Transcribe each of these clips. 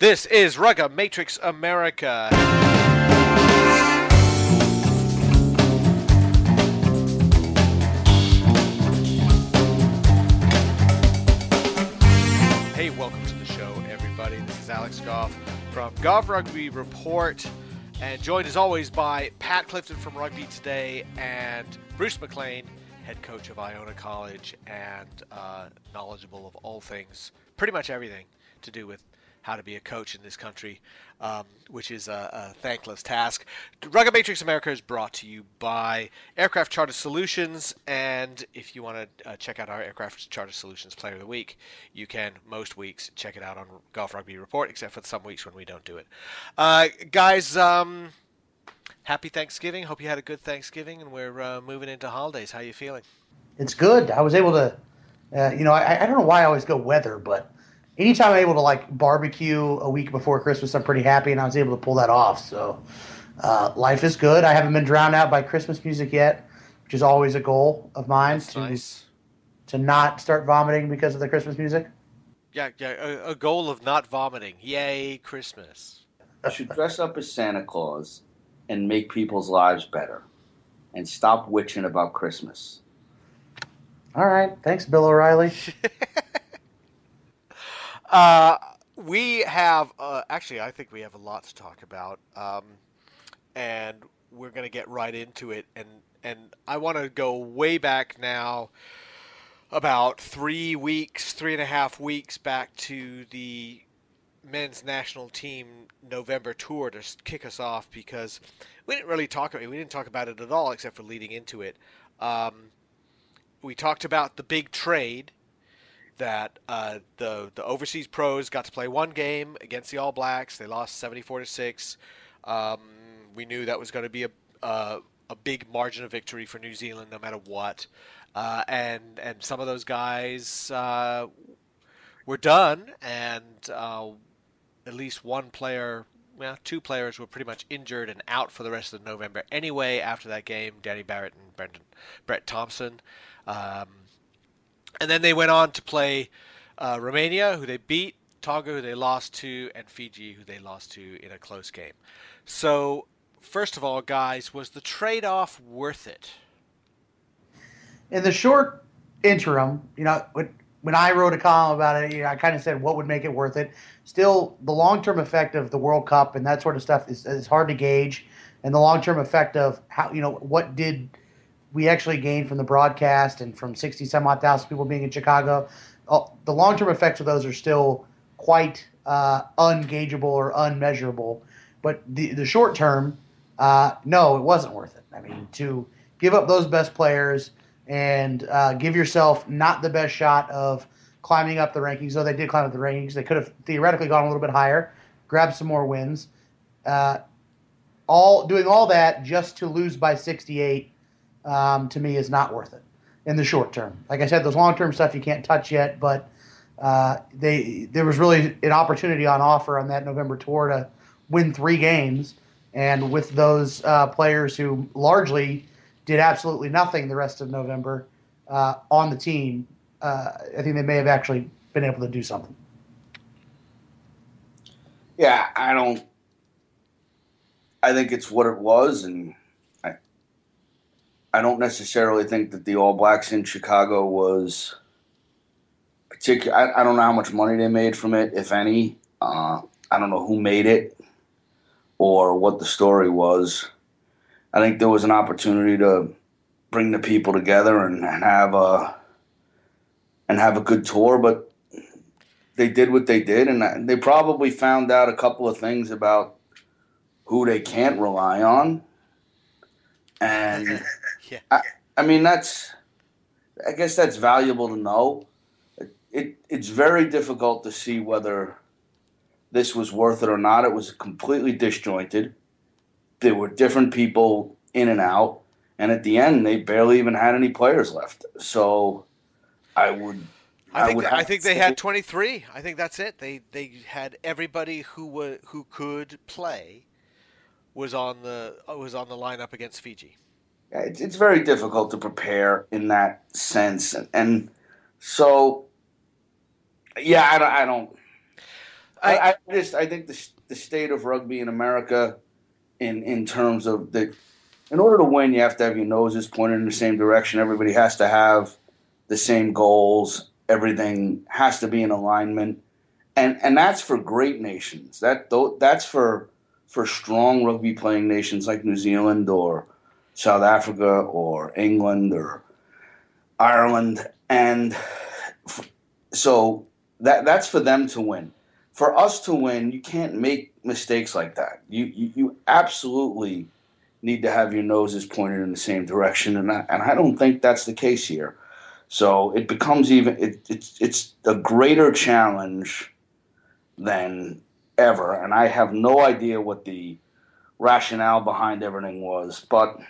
This is Rugga Matrix America. Hey, welcome to the show, everybody. This is Alex Goff from Goff Rugby Report, and joined as always by Pat Clifton from Rugby Today and Bruce McLean, head coach of Iona College and uh, knowledgeable of all things, pretty much everything to do with how to be a coach in this country, um, which is a, a, thankless task. Rugga Matrix America is brought to you by Aircraft Charter Solutions, and if you want to uh, check out our Aircraft Charter Solutions Player of the Week, you can most weeks check it out on Goff Rugby Report, except for some weeks when we don't do it. Uh, guys, um, happy Thanksgiving. Hope you had a good Thanksgiving, and we're uh, moving into holidays. How are you feeling? It's good. I was able to, uh, you know, I, I don't know why I always go weather, but anytime I'm able to like barbecue a week before Christmas, I'm pretty happy, and I was able to pull that off. So uh, life is good. I haven't been drowned out by Christmas music yet, which is always a goal of mine That's to nice. to not start vomiting because of the Christmas music. Yeah, yeah, a, a goal of not vomiting. Yay, Christmas. You should dress up as Santa Claus and make people's lives better, and stop witching about Christmas. All right, thanks, Bill O'Reilly. Uh, we have uh, actually, I think we have a lot to talk about, um, and we're going to get right into it. And and I want to go way back now, about three weeks, three and a half weeks back to the men's national team November tour to kick us off because we didn't really talk about it. We didn't talk about it at all except for leading into it. Um, we talked about the big trade that uh, the the overseas pros got to play one game against the All Blacks. They lost seventy four to six. Um, we knew that was going to be a, a a big margin of victory for New Zealand, no matter what. Uh, and and some of those guys uh, were done, and uh, at least one player. Well, two players were pretty much injured and out for the rest of November anyway. After that game, Danny Barrett and Brendan, Brett Thompson. Um, and then they went on to play uh, Romania, who they beat, Tonga, who they lost to, and Fiji, who they lost to in a close game. So, first of all, guys, was the trade off worth it? In the short interim, you know, when, when I wrote a column about it, you know, I kind of said what would make it worth it. Still, the long term effect of the World Cup and that sort of stuff is, is hard to gauge, and the long term effect of how you know what did we actually gained from the broadcast and from 60 some odd thousand people being in Chicago. Uh, the long term effects of those are still quite uh, ungageable or unmeasurable. But the, the short term, uh, no, it wasn't worth it. I mean, to give up those best players and uh, give yourself not the best shot of climbing up the rankings, though they did climb up the rankings, they could have theoretically gone a little bit higher, grabbed some more wins. Uh, all doing all that just to lose by 68 um, to me is not worth it in the short term. Like I said, those long term stuff you can't touch yet, but uh, they there was really an opportunity on offer on that November tour to win three games, and with those uh, players who largely did absolutely nothing the rest of November uh, on the team, uh, I think they may have actually been able to do something. Yeah, I don't. I think it's what it was, and I don't necessarily think that the All Blacks in Chicago was particular. I, I don't know how much money they made from it, if any. Uh, I don't know who made it or what the story was. I think there was an opportunity to bring the people together and, and have a and have a good tour, but they did what they did, and they probably found out a couple of things about who they can't rely on. And Yeah. I, I mean, that's I guess that's valuable to know. It it's very difficult to see whether this was worth it or not. It was completely disjointed. There were different people in and out, and at the end, they barely even had any players left. So, I would. I think would I think they had 23. I think that's it. They they had everybody who wa who could play was on the was on the lineup against Fiji. It's, it's very difficult to prepare in that sense, and, and so yeah, I don't, I don't. I, I just I think the the state of rugby in America, in in terms of the, in order to win, you have to have your noses pointed in the same direction. Everybody has to have the same goals. Everything has to be in alignment, and and that's for great nations. That that's for for strong rugby playing nations like New Zealand or South Africa or England or Ireland, and so that that's for them to win. For us to win, you can't make mistakes like that. You you, you absolutely need to have your noses pointed in the same direction, and I, and I don't think that's the case here. So it becomes even it, it's it's a greater challenge than ever, and I have no idea what the rationale behind everything was, but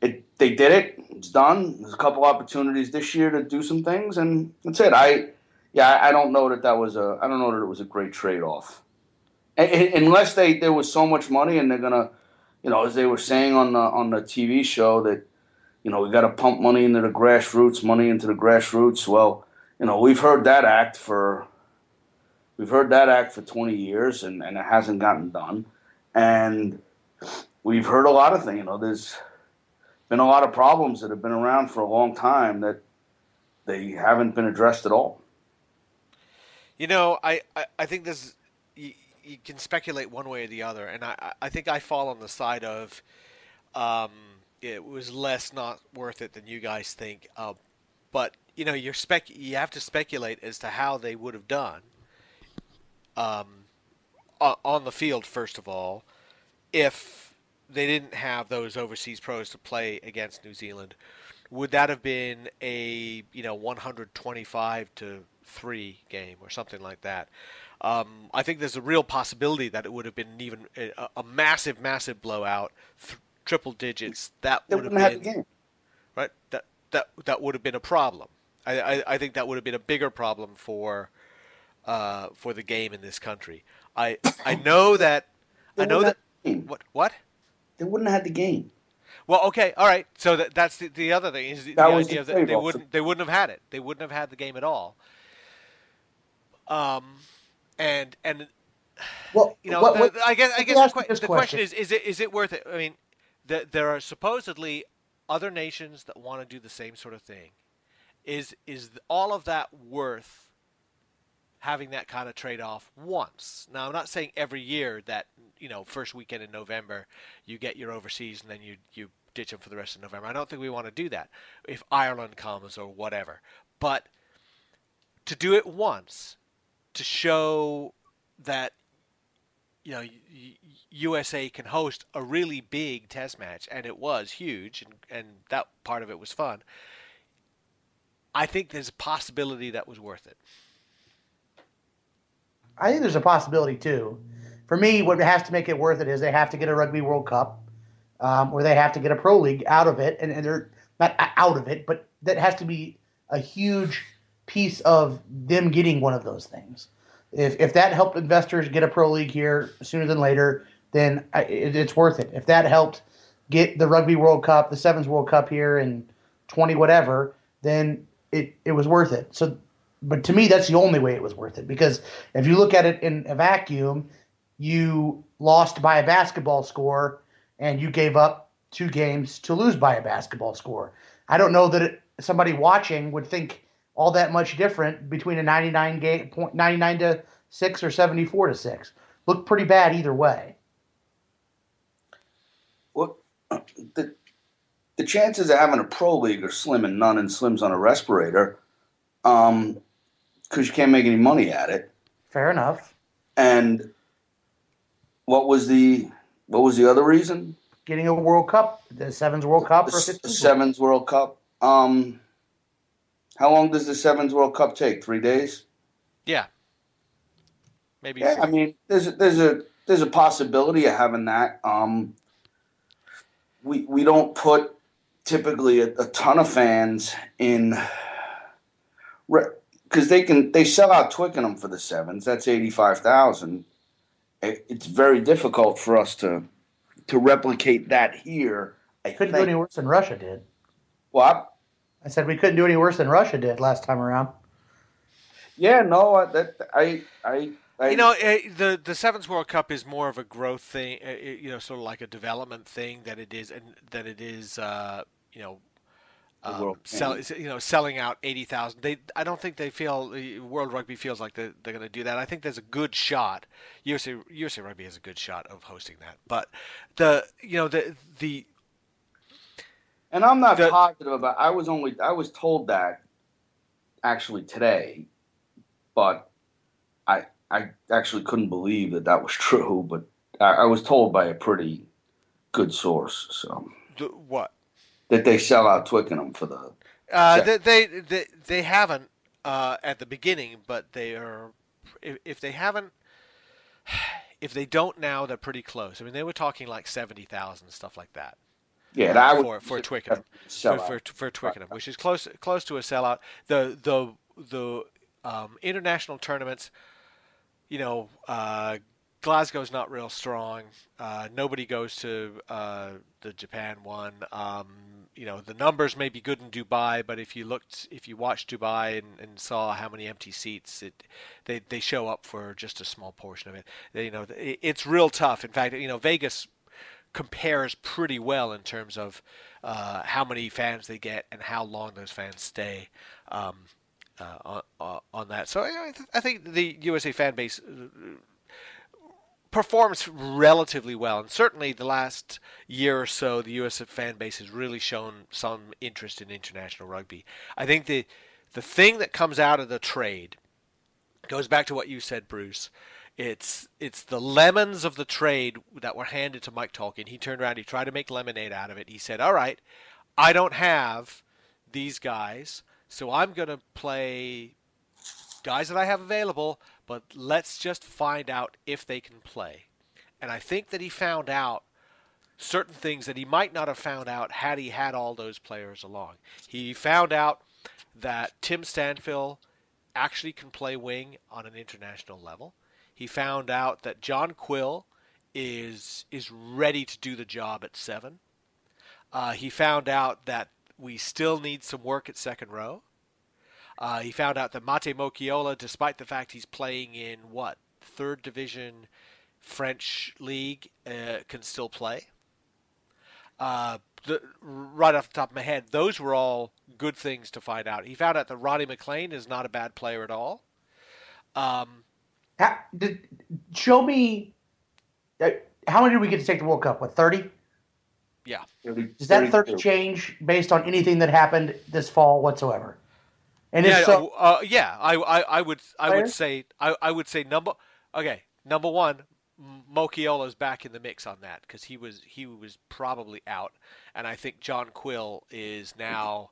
it they did it. It's done. There's a couple opportunities this year to do some things, and that's it. I yeah, I don't know that that was a I don't know that it was a great trade off, unless they there was so much money and they're gonna, you know, as they were saying on the on the TV show that, you know, we got to pump money into the grassroots, money into the grassroots. Well, you know, we've heard that act for. We've heard that act for 20 years and, and it hasn't gotten done. And we've heard a lot of things. You know, there's been a lot of problems that have been around for a long time that they haven't been addressed at all. You know, I, I, I think this you, you, can speculate one way or the other, and I, I think I fall on the side of um, it was less not worth it than you guys think. Uh, but you know, you're spec you have to speculate as to how they would have done um, on the field first of all, if they didn't have those overseas pros to play against New Zealand, would that have been a you know 125 to three game or something like that? Um, I think there's a real possibility that it would have been even a, a massive, massive blowout, th- triple digits. That would have been right. That that that would have been a problem. I, I, I think that would have been a bigger problem for uh, for the game in this country. I I know that I know that what what they wouldn't have had the game. Well, okay, all right. So that, that's the, the other thing is the, that the idea the that they wouldn't they wouldn't have had it. They wouldn't have had the game at all. Um, and and well, you know, what, what, the, I guess I guess the, the question is is it is it worth it? I mean, the, there are supposedly other nations that want to do the same sort of thing. Is is all of that worth having that kind of trade off once. Now, I'm not saying every year that you know first weekend in November you get your overseas and then you you ditch them for the rest of November. I don't think we want to do that if Ireland comes or whatever. But to do it once to show that you know USA can host a really big test match and it was huge and and that part of it was fun. I think there's a possibility that was worth it. I think there's a possibility too. For me, what has to make it worth it is they have to get a Rugby World Cup, um, or they have to get a Pro League out of it, and, and they're not out of it, but that has to be a huge piece of them getting one of those things. If if that helped investors get a Pro League here sooner than later, then it, it's worth it. If that helped get the Rugby World Cup, the Sevens World Cup here in twenty whatever, then it, it was worth it. So but to me, that's the only way it was worth it because if you look at it in a vacuum, you lost by a basketball score and you gave up two games to lose by a basketball score. I don't know that it, somebody watching would think all that much different between a 99 game point 99 to 6 or 74 to 6. Looked pretty bad either way. Well, the the chances of having a pro league are slim and none, and Slim's on a respirator. Um, because you can't make any money at it. Fair enough. And what was the what was the other reason? Getting a World Cup, the Sevens World Cup, the, or the Sevens World Cup. Um, how long does the Sevens World Cup take? Three days. Yeah. Maybe. Yeah, I mean, there's a, there's a there's a possibility of having that. Um, we we don't put typically a, a ton of fans in because they can they sell out Twickenham for the sevens. That's eighty five thousand. It's very difficult for us to to replicate that here. I couldn't think. do any worse than Russia did. What? I said we couldn't do any worse than Russia did last time around. Yeah, no, that I I I- You know, eh, the the Sevens World Cup is more of a growth thing, eh, eh, you know, sort of like a development thing that it is, and than it is, uh, you know, The um, sell, you know, selling out eighty thousand. They, I don't think they feel eh, World Rugby feels like they're, they're going to do that. I think there's a good shot. USA USA Rugby has a good shot of hosting that, but the you know the the And I'm not The- positive about. I was only I was told that actually today, but I I actually couldn't believe that that was true. But I, I was told by a pretty good source, so the what that they sell out Twickenham for the. Uh, they, they they they haven't uh, at the beginning, but they are. If, if they haven't, if they don't now, they're pretty close. I mean, they were talking like seventy thousand stuff like that Yeah, that would for for Twickenham for, for for Twickenham, which is close close to a sellout. The the the um, international tournaments, you know, uh, Glasgow's not real strong. Uh, nobody goes to uh, the Japan one. Um, you know, the numbers may be good in Dubai, but if you looked, if you watched Dubai and, and saw how many empty seats, it they they show up for just a small portion of it. They, you know, it, it's real tough. In fact, you know, Vegas compares pretty well in terms of uh, how many fans they get and how long those fans stay um, uh, on, on- on that. So you know, I, th- I think the USA fan base uh, performs relatively well, and certainly the last year or so, the US fan base has really shown some interest in international rugby. I think the the thing that comes out of the trade goes back to what you said, Bruce. It's it's the lemons of the trade that were handed to Mike Tolkin. He turned around, he tried to make lemonade out of it. He said, "All right, I don't have these guys, so I'm going to play guys that I have available, but let's just find out if they can play." And I think that he found out certain things that he might not have found out had he had all those players along. He found out that Tim Stanfill actually can play wing on an international level. He found out that John Quill is is ready to do the job at seven. Uh, he found out that we still need some work at second row. Uh, he found out that Mate Moeakiola, despite the fact he's playing in what third division French league, uh, can still play. Uh, the, right off the top of my head, those were all good things to find out. He found out that Ronnie McLean is not a bad player at all. Um, How, did, show me. Uh, how many did we get to take the World Cup? What thirty? yeah, Does that thirty change based on anything that happened this fall whatsoever? And yeah, so, uh, yeah. I, I, I would, I would say, I, I would say number. Okay, number one, Moeakiola's back in the mix on that because he was, he was probably out, and I think John Quill is now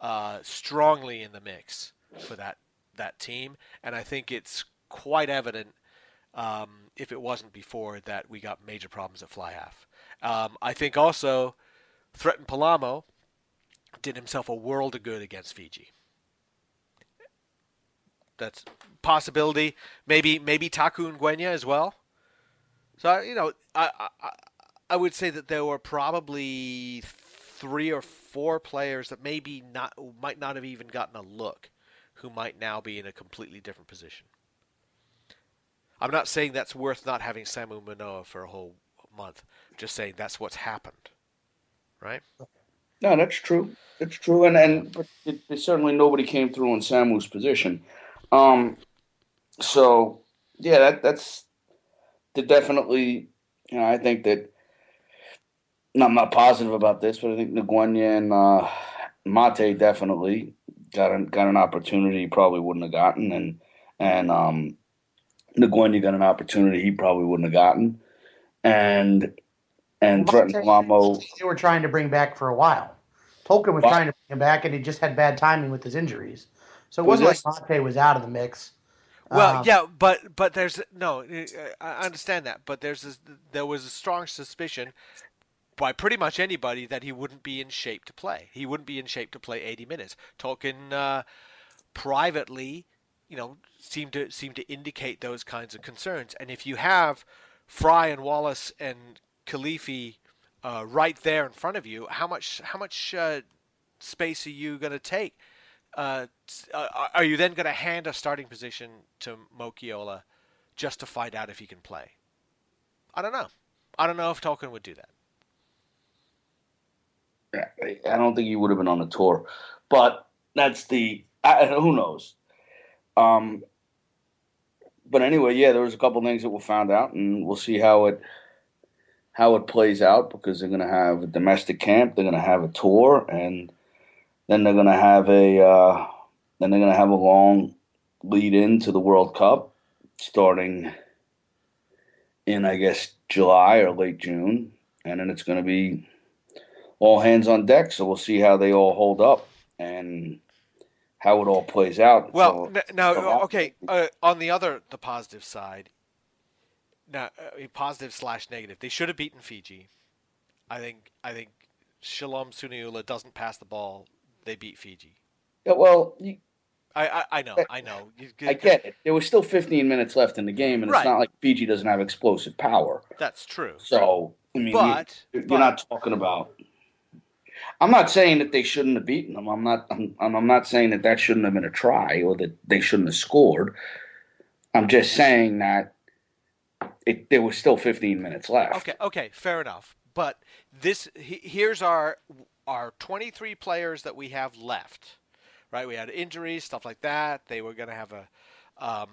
uh, strongly in the mix for that that team, and I think it's quite evident. Um, if it wasn't before that, we got major problems at fly half. Um, I think also, Thretton Palamo did himself a world of good against Fiji. That's possibility. Maybe maybe Taku Ngwenya as well. So you know, I, I I would say that there were probably three or four players that maybe not might not have even gotten a look, who might now be in a completely different position. I'm not saying that's worth not having Samu Manoa for a whole month. Just saying that's what's happened, right? No, that's true. That's true, and and but it, certainly nobody came through in Samu's position. Um, so yeah, that that's definitely. You know, I think that. no, I'm not positive about this, but I think Ngwenya and uh, Mate definitely got an, got an opportunity he probably wouldn't have gotten, and and um, Ngwenya got an opportunity he probably wouldn't have gotten, and and Thretton Palamo. they were trying to bring back for a while. Tolkin was trying to bring him back, and he just had bad timing with his injuries. So it Was wasn't like Mate was out of the mix. Well, Um, yeah, but but there's no. uh, I understand that, but there's this, there was a strong suspicion by pretty much anybody that he wouldn't be in shape to play. He wouldn't be in shape to play 80 minutes. Tolkin uh, privately, you know, seemed to seemed to indicate those kinds of concerns. And if you have Fry and Wallace and Kilifi uh, right there in front of you, how much how much uh, space are you going to take? Uh, uh, are you then going to hand a starting position to Moeakiola just to find out if he can play. I don't know. I don't know if Tolkin would do that. I don't think he would have been on the tour, but that's the I, who knows. Um, but anyway, yeah, there was a couple things that we found out, and we'll see how it how it plays out because they're going to have a domestic camp, they're going to have a tour, and then they're going to have a uh, then they're going to have a long lead into the World Cup starting in I guess July or late June, and then it's going to be all hands on deck. So we'll see how they all hold up and how it all plays out. Well, so, n- now, okay. Uh, on the other, the positive side, now uh, positive slash negative, they should have beaten Fiji. I think. I think Shalom Suniula doesn't pass the ball. They beat Fiji. Yeah, well, you, I, I, I know, I know. You, I get it. There was still 15 minutes left in the game, and Right. it's not like Fiji doesn't have explosive power. That's true. So, I mean, But- you, are not talking about. I'm not saying that they shouldn't have beaten them. I'm not. I'm, I'm not saying that that shouldn't have been a try or that they shouldn't have scored. I'm just saying that it, there was still 15 minutes left. Okay, okay, fair enough. But this he, here's our our 23 players that we have left. Right? We had injuries, stuff like that. They were going to have a um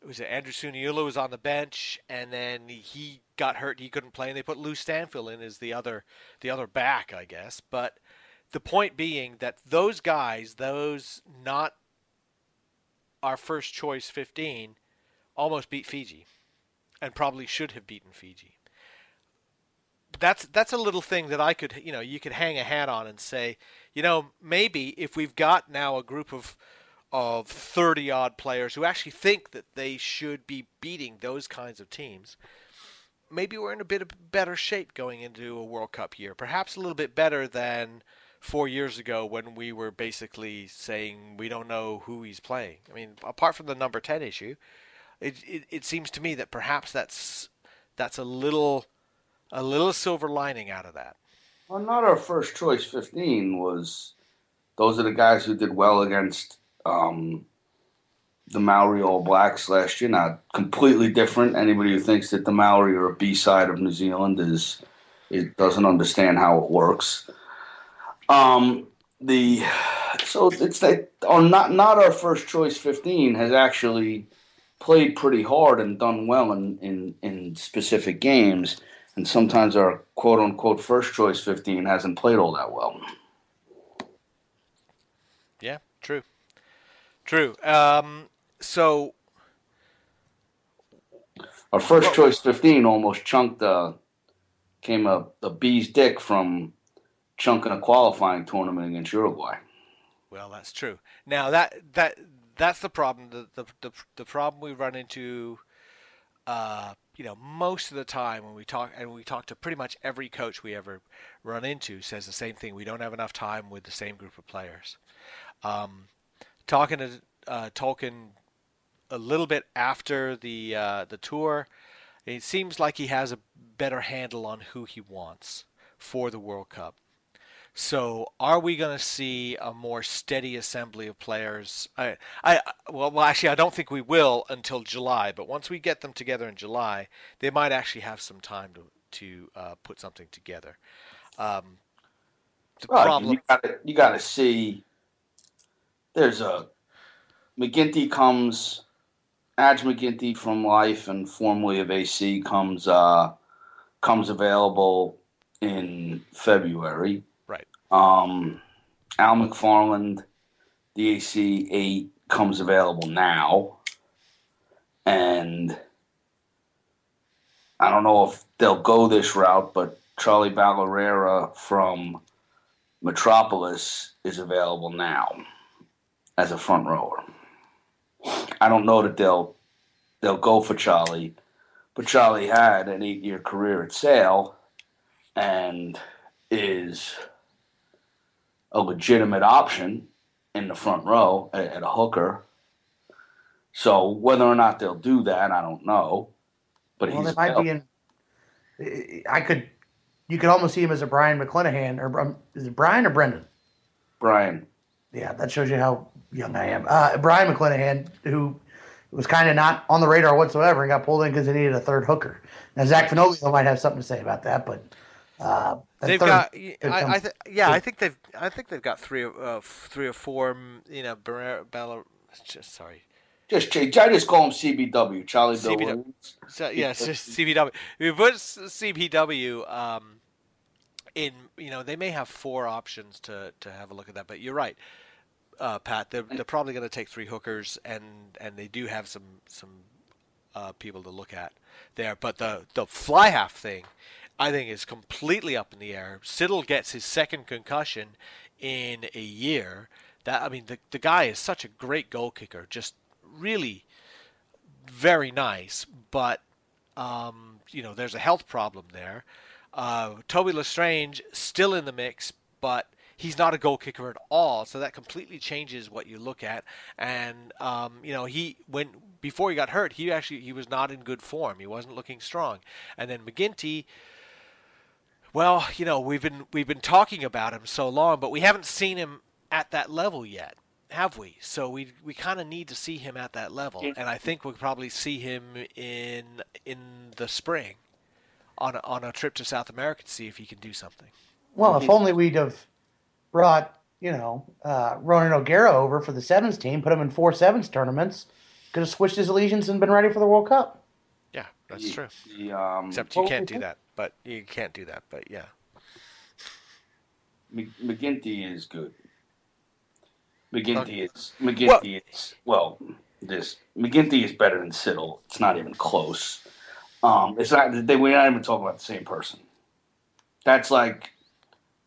it was Andrew Suniula was on the bench and then he got hurt, he couldn't play and they put Lou Stanfill in as the other the other back, I guess. But the point being that those guys, those not our first choice 15 almost beat Fiji and probably should have beaten Fiji. That's that's a little thing that I could you know you could hang a hat on and say you know maybe if we've got now a group of of 30 odd players who actually think that they should be beating those kinds of teams maybe we're in a bit of better shape going into a World Cup year perhaps a little bit better than 4 years ago when we were basically saying we don't know who he's playing. I mean apart from the number 10 issue it, it, it seems to me that perhaps that's that's a little a little silver lining out of that. Well, not our first choice 15 was those are the guys who did well against um, the Maori All Blacks last year. Not completely different. Anybody who thinks that the Maori are a B side of New Zealand is it doesn't understand how it works. Um, the so it's that not not our first choice 15 has actually played pretty hard and done well in, in, in specific games and sometimes our quote unquote first choice 15 hasn't played all that well. Yeah, true, true. Um, so Our first choice 15 almost chunked uh, came a, a bee's dick from chunking a qualifying tournament against Uruguay. well, that's true. Now that that that's the problem. The the the, the problem we run into. Uh, you know, most of the time when we talk, and we talk to pretty much every coach we ever run into, says the same thing. We don't have enough time with the same group of players. Um, talking to uh, Tolkin a little bit after the uh, the tour, it seems like he has a better handle on who he wants for the World Cup. So, are we going to see a more steady assembly of players? I, I, well, well, actually, I don't think we will until July. But once we get them together in July, they might actually have some time to to uh, put something together. Um, the problem, you got to you got to see. There's a McGinty comes, AJ McGinty from Life and formerly of AC comes uh, comes available in February. Um, Al McFarland, the AC eight comes available now, and I don't know if they'll go this route, but Charlie Ballarera from Metropolis is available now as a front rower. I don't know that they'll they'll go for Charlie, but Charlie had an eight year career at Sale and is a legitimate option in the front row at, at a hooker. So whether or not they'll do that, I don't know. But Well, he's they might be in. I could, you could almost see him as a Brian McClenahan, or um, is it Brian or Brendan? Brian. Yeah, that shows you how young I am. Uh, Brian McClenahan, who was kind of not on the radar whatsoever and got pulled in because they needed a third hooker. Now Zach Fenoglio might have something to say about that, but uh, They've third- got, third I, I th- yeah, I think they've, I think they've got three, uh, three or four, mm, you know, Barrera, Bella, just sorry, Just ch- I just call him CBW, Charlie CBW. Williams. So, yeah, it's just CBW. We put s- CBW um, in. You know, they may have four options to, to have a look at that. But you're right, uh, Pat. They're, they're probably going to take three hookers, and and they do have some some uh, people to look at there. But the the fly half thing, I think, is completely up in the air. Siddall gets his second concussion in a year. That I mean, the the guy is such a great goal kicker. Just really very nice, but um, you know there's a health problem there. Uh, Toby L'Estrange still in the mix, but he's not a goal kicker at all, so that completely changes what you look at. And um, you know he when before he got hurt, he actually he was not in good form. He wasn't looking strong. And then McGinty. Well, you know we've been we've been talking about him so long, but we haven't seen him at that level yet, have we? So we we kind of need to see him at that level, Yeah. and I think we'll probably see him in in the spring on a, on a trip to South America to see if he can do something. Well, if only we'd have brought, you know, uh, Ronan O'Gara over for the sevens team, put him in four sevens tournaments, could have switched his allegiance and been ready for the World Cup. Yeah, that's The- true. The, um, Except you can't do that. But you can't do that. But yeah, McGinty is good. McGinty is McGinty is well. This McGinty is better than Siddall. It's not even close. Um, it's not. They, we're not even talking about the same person. That's like,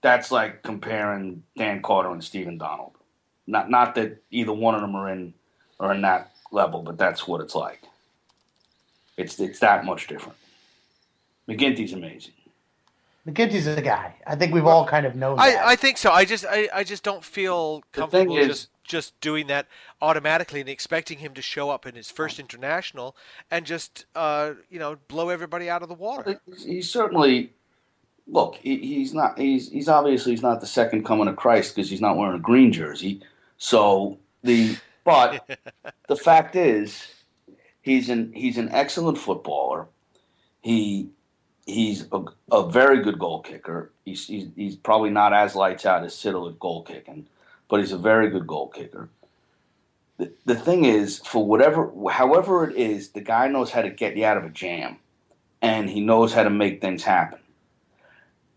that's like comparing Dan Carter and Stephen Donald. Not not that either one of them are in are in that level, but that's what it's like. It's it's that much different. McGinty's amazing. McGinty's a guy. I think we've all kind of known that. I, I think so. I just I, I just don't feel comfortable is- just just doing that automatically and expecting him to show up in his first international and just uh, you know blow everybody out of the water. He's- He's certainly look. He, he's not. He's he's obviously he's not the second coming of Christ because he's not wearing a green jersey. So the but the fact is, he's an he's an excellent footballer. He he's a, a very good goal kicker. He's, he's he's probably not as lights out as Siddall at goal kicking, but he's a very good goal kicker. The, the thing is, for whatever, however it is, the guy knows how to get you out of a jam and he knows how to make things happen.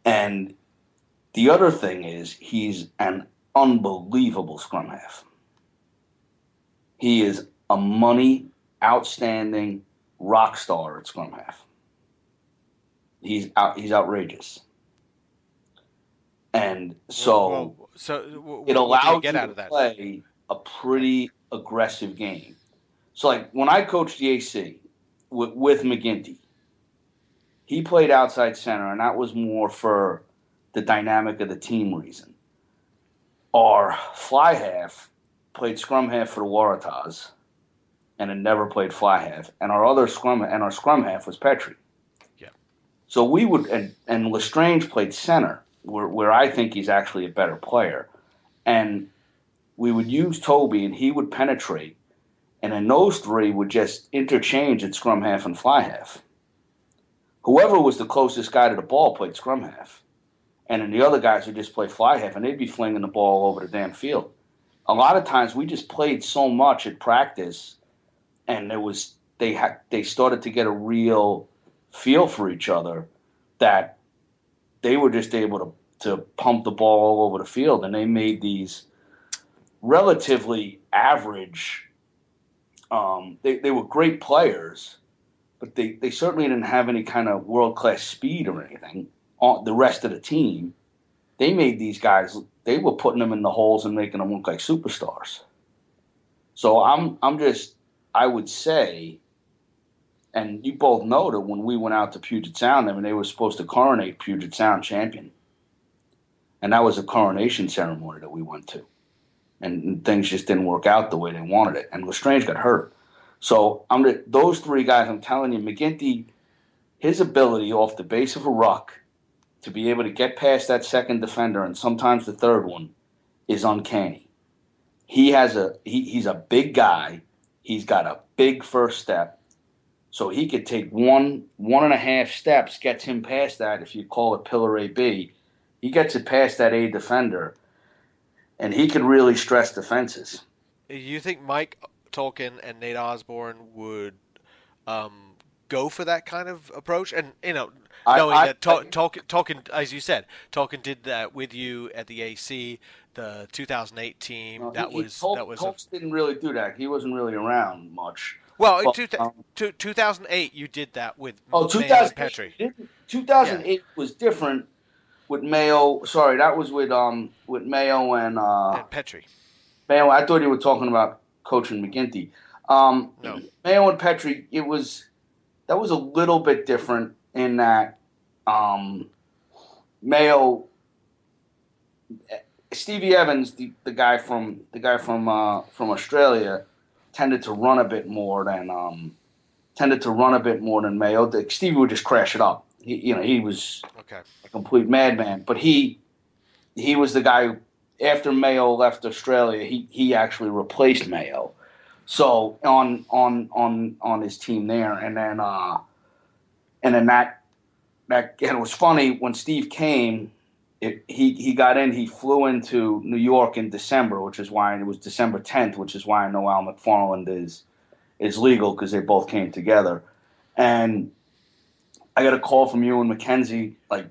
And the other thing is, he's an unbelievable scrum half. He is a money, outstanding rock star at scrum half. He's out. He's outrageous, and so Well, so w- w- it do you get you out to of that. play a pretty aggressive game. So, like when I coached the AC with, with McGinty, he played outside center, and that was more for the dynamic of the team reason. Our fly half played scrum half for the Waratahs, and had never played fly half. And our other scrum and our scrum half was Petri. So we would and and L'Estrange played center, where where I think he's actually a better player, and we would use Toby, and he would penetrate, and then those three would just interchange at scrum half and fly half. Whoever was the closest guy to the ball played scrum half, and then the other guys would just play fly half, and they'd be flinging the ball all over the damn field. A lot of times we just played so much at practice, and there was they had they started to get a real feel for each other that they were just able to to pump the ball all over the field, and they made these relatively average. Um, they they were great players, but they, they certainly didn't have any kind of world class speed or anything. On the rest of the team, they made these guys. They were putting them in the holes and making them look like superstars. So I'm I'm just I would say, and you both know that when we went out to Puget Sound, I mean they were supposed to coronate Puget Sound champion, and that was a coronation ceremony that we went to, and, things just didn't work out the way they wanted it, and L'Estrange got hurt. So I'm the, those three guys. I'm telling you, McGinty, his ability off the base of a ruck to be able to get past that second defender and sometimes the third one is uncanny. He has a he, he's a big guy he's got a big first step. So he could take one one and a half steps, gets him past that. If you call it pillar A B, he gets it past that A defender, and he could really stress defenses. You think Mike Tolkin and Nate Osborne would um, go for that kind of approach? And you know, knowing I, I, that Tol- Tolkin, Tolkin, as you said, Tolkin did that with you at the AC, the 2008 team. No, that he, was Tol- that was. Tolkin didn't really do that. He wasn't really around much. Well, in two, um, 2008, you did that with oh, 2008, 2008 yeah. was different with Mayo. Sorry, that was with um with Mayo and uh and Petri. Mayo. I thought you were talking about Coach and McGinty. Um, no. Mayo and Petri. It was that was a little bit different in that um, Mayo. Stevie Evans, the, the guy from the guy from uh, from Australia, tended to run a bit more than um, tended to run a bit more than Mayo. Stevie would just crash it up. He, you know, he was okay. a complete madman. But he he was the guy who, after Mayo left Australia, he he actually replaced Mayo. So on on on on his team there, and then uh, and then that that and it was funny when Steve came. It, he he got in. He flew into New York in December, which is why it was December 10th, which is why I know Al McFarland is is legal because they both came together. And I got a call from you and McKenzie like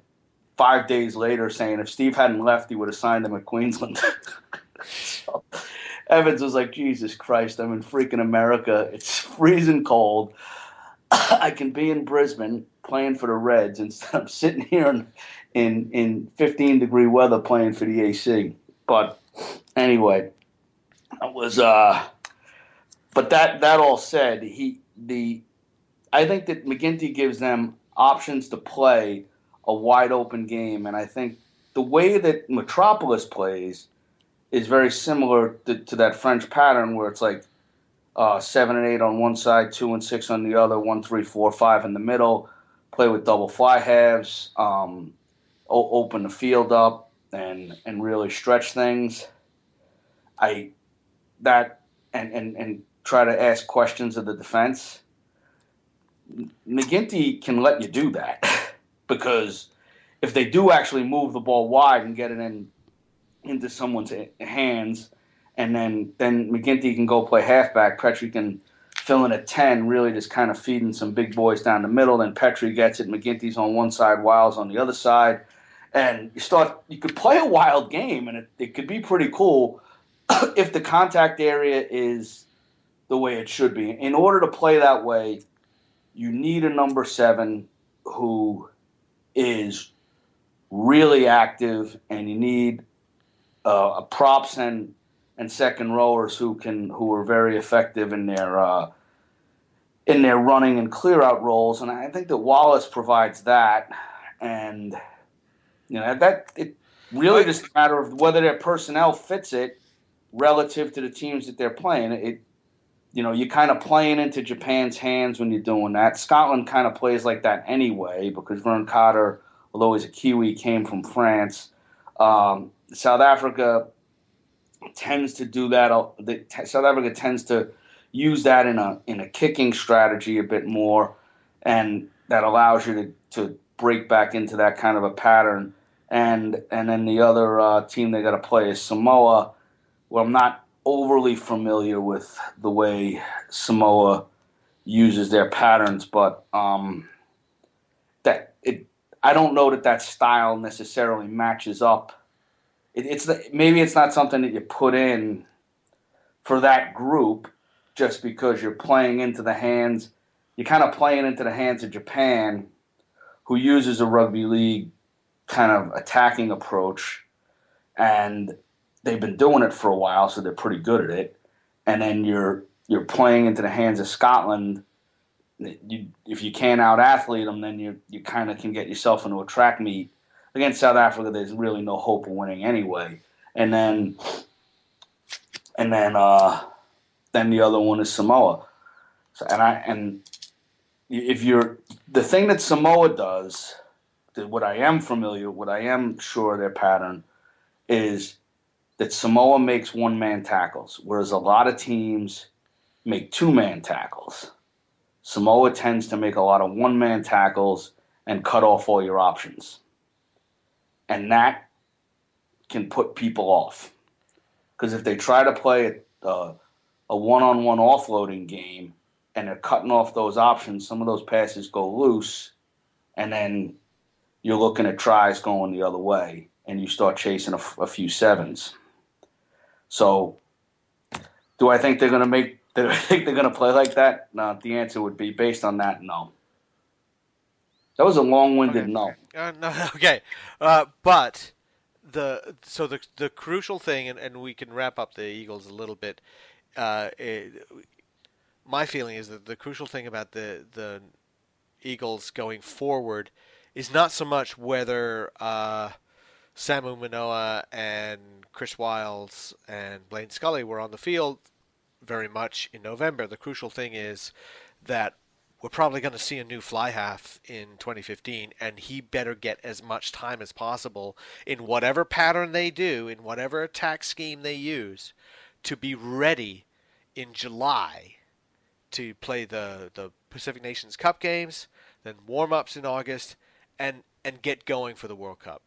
five days later saying if Steve hadn't left, he would have signed him at Queensland. so Evans was like, Jesus Christ, I'm in freaking America. It's freezing cold. I can be in Brisbane playing for the Reds instead of sitting here in, in, in 15 degree weather playing for the AC. But anyway, it was, uh, but that, that all said, he, the, I think that McGinty gives them options to play a wide open game. And I think the way that Metropolis plays is very similar to, to that French pattern where it's like uh, seven and eight on one side, two and six on the other, one, three, four, five in the middle. Play with double fly halves, um, open the field up, and and really stretch things. I that and and and try to ask questions of the defense. McGinty can let you do that because if they do actually move the ball wide and get it in into someone's hands, and then then McGinty can go play halfback. Petri can fill in at ten, really just kind of feeding some big boys down the middle. Then Petri gets it. McGinty's on one side, Wiles on the other side, and you start. You could play a wild game, and it, it could be pretty cool if the contact area is the way it should be. In order to play that way, you need a number seven who is really active, and you need uh, props and and second rowers who can who are very effective in their uh, in their running and clear out roles, and I think that Wallace provides that, and you know that it really just a matter of whether their personnel fits it relative to the teams that they're playing. It you know, you're kind of playing into Japan's hands when you're doing that. Scotland kind of plays like that anyway because Vern Cotter, although he's a Kiwi, came from France. Um, South Africa tends to do that. South Africa tends to use that in a in a kicking strategy a bit more, and that allows you to, to break back into that kind of a pattern. And and then the other uh, team they got to play is Samoa. Well, I'm not overly familiar with the way Samoa uses their patterns, but um, that it I don't know that that style necessarily matches up it, it's the, maybe it's not something that you put in for that group just because you're playing into the hands. You're kind of playing into the hands of Japan, who uses a rugby league kind of attacking approach, and they've been doing it for a while, so they're pretty good at it. And then you're you're playing into the hands of Scotland. You, if you can't out athlete them, then you you kind of can get yourself into a track meet against South Africa, there's really no hope of winning anyway. And then, and then, uh, then the other one is Samoa. So, and I and if you're the thing that Samoa does, that what I am familiar, what I am sure their pattern is that Samoa makes one man tackles, whereas a lot of teams make two man tackles. Samoa tends to make a lot of one man tackles and cut off all your options. And that can put people off. Because if they try to play a, a one on one offloading game and they're cutting off those options, some of those passes go loose, and then you're looking at tries going the other way, and you start chasing a, a few sevens. So, do I think they're going to make? Do I think they're going to play like that? No. The answer would be based on that, no. That was a long-winded Okay. no. Uh, no, okay, uh, but the so the the crucial thing, and, and we can wrap up the Eagles a little bit. Uh, it, my feeling is that the crucial thing about the the Eagles going forward is not so much whether uh, Samu Manoa and Chris Wiles and Blaine Scully were on the field very much in November. The crucial thing is that we're probably going to see a new fly half in 2015, and he better get as much time as possible in whatever pattern they do, in whatever attack scheme they use, to be ready in July to play the, the Pacific Nations Cup games, then warm ups in August, and, and get going for the World Cup.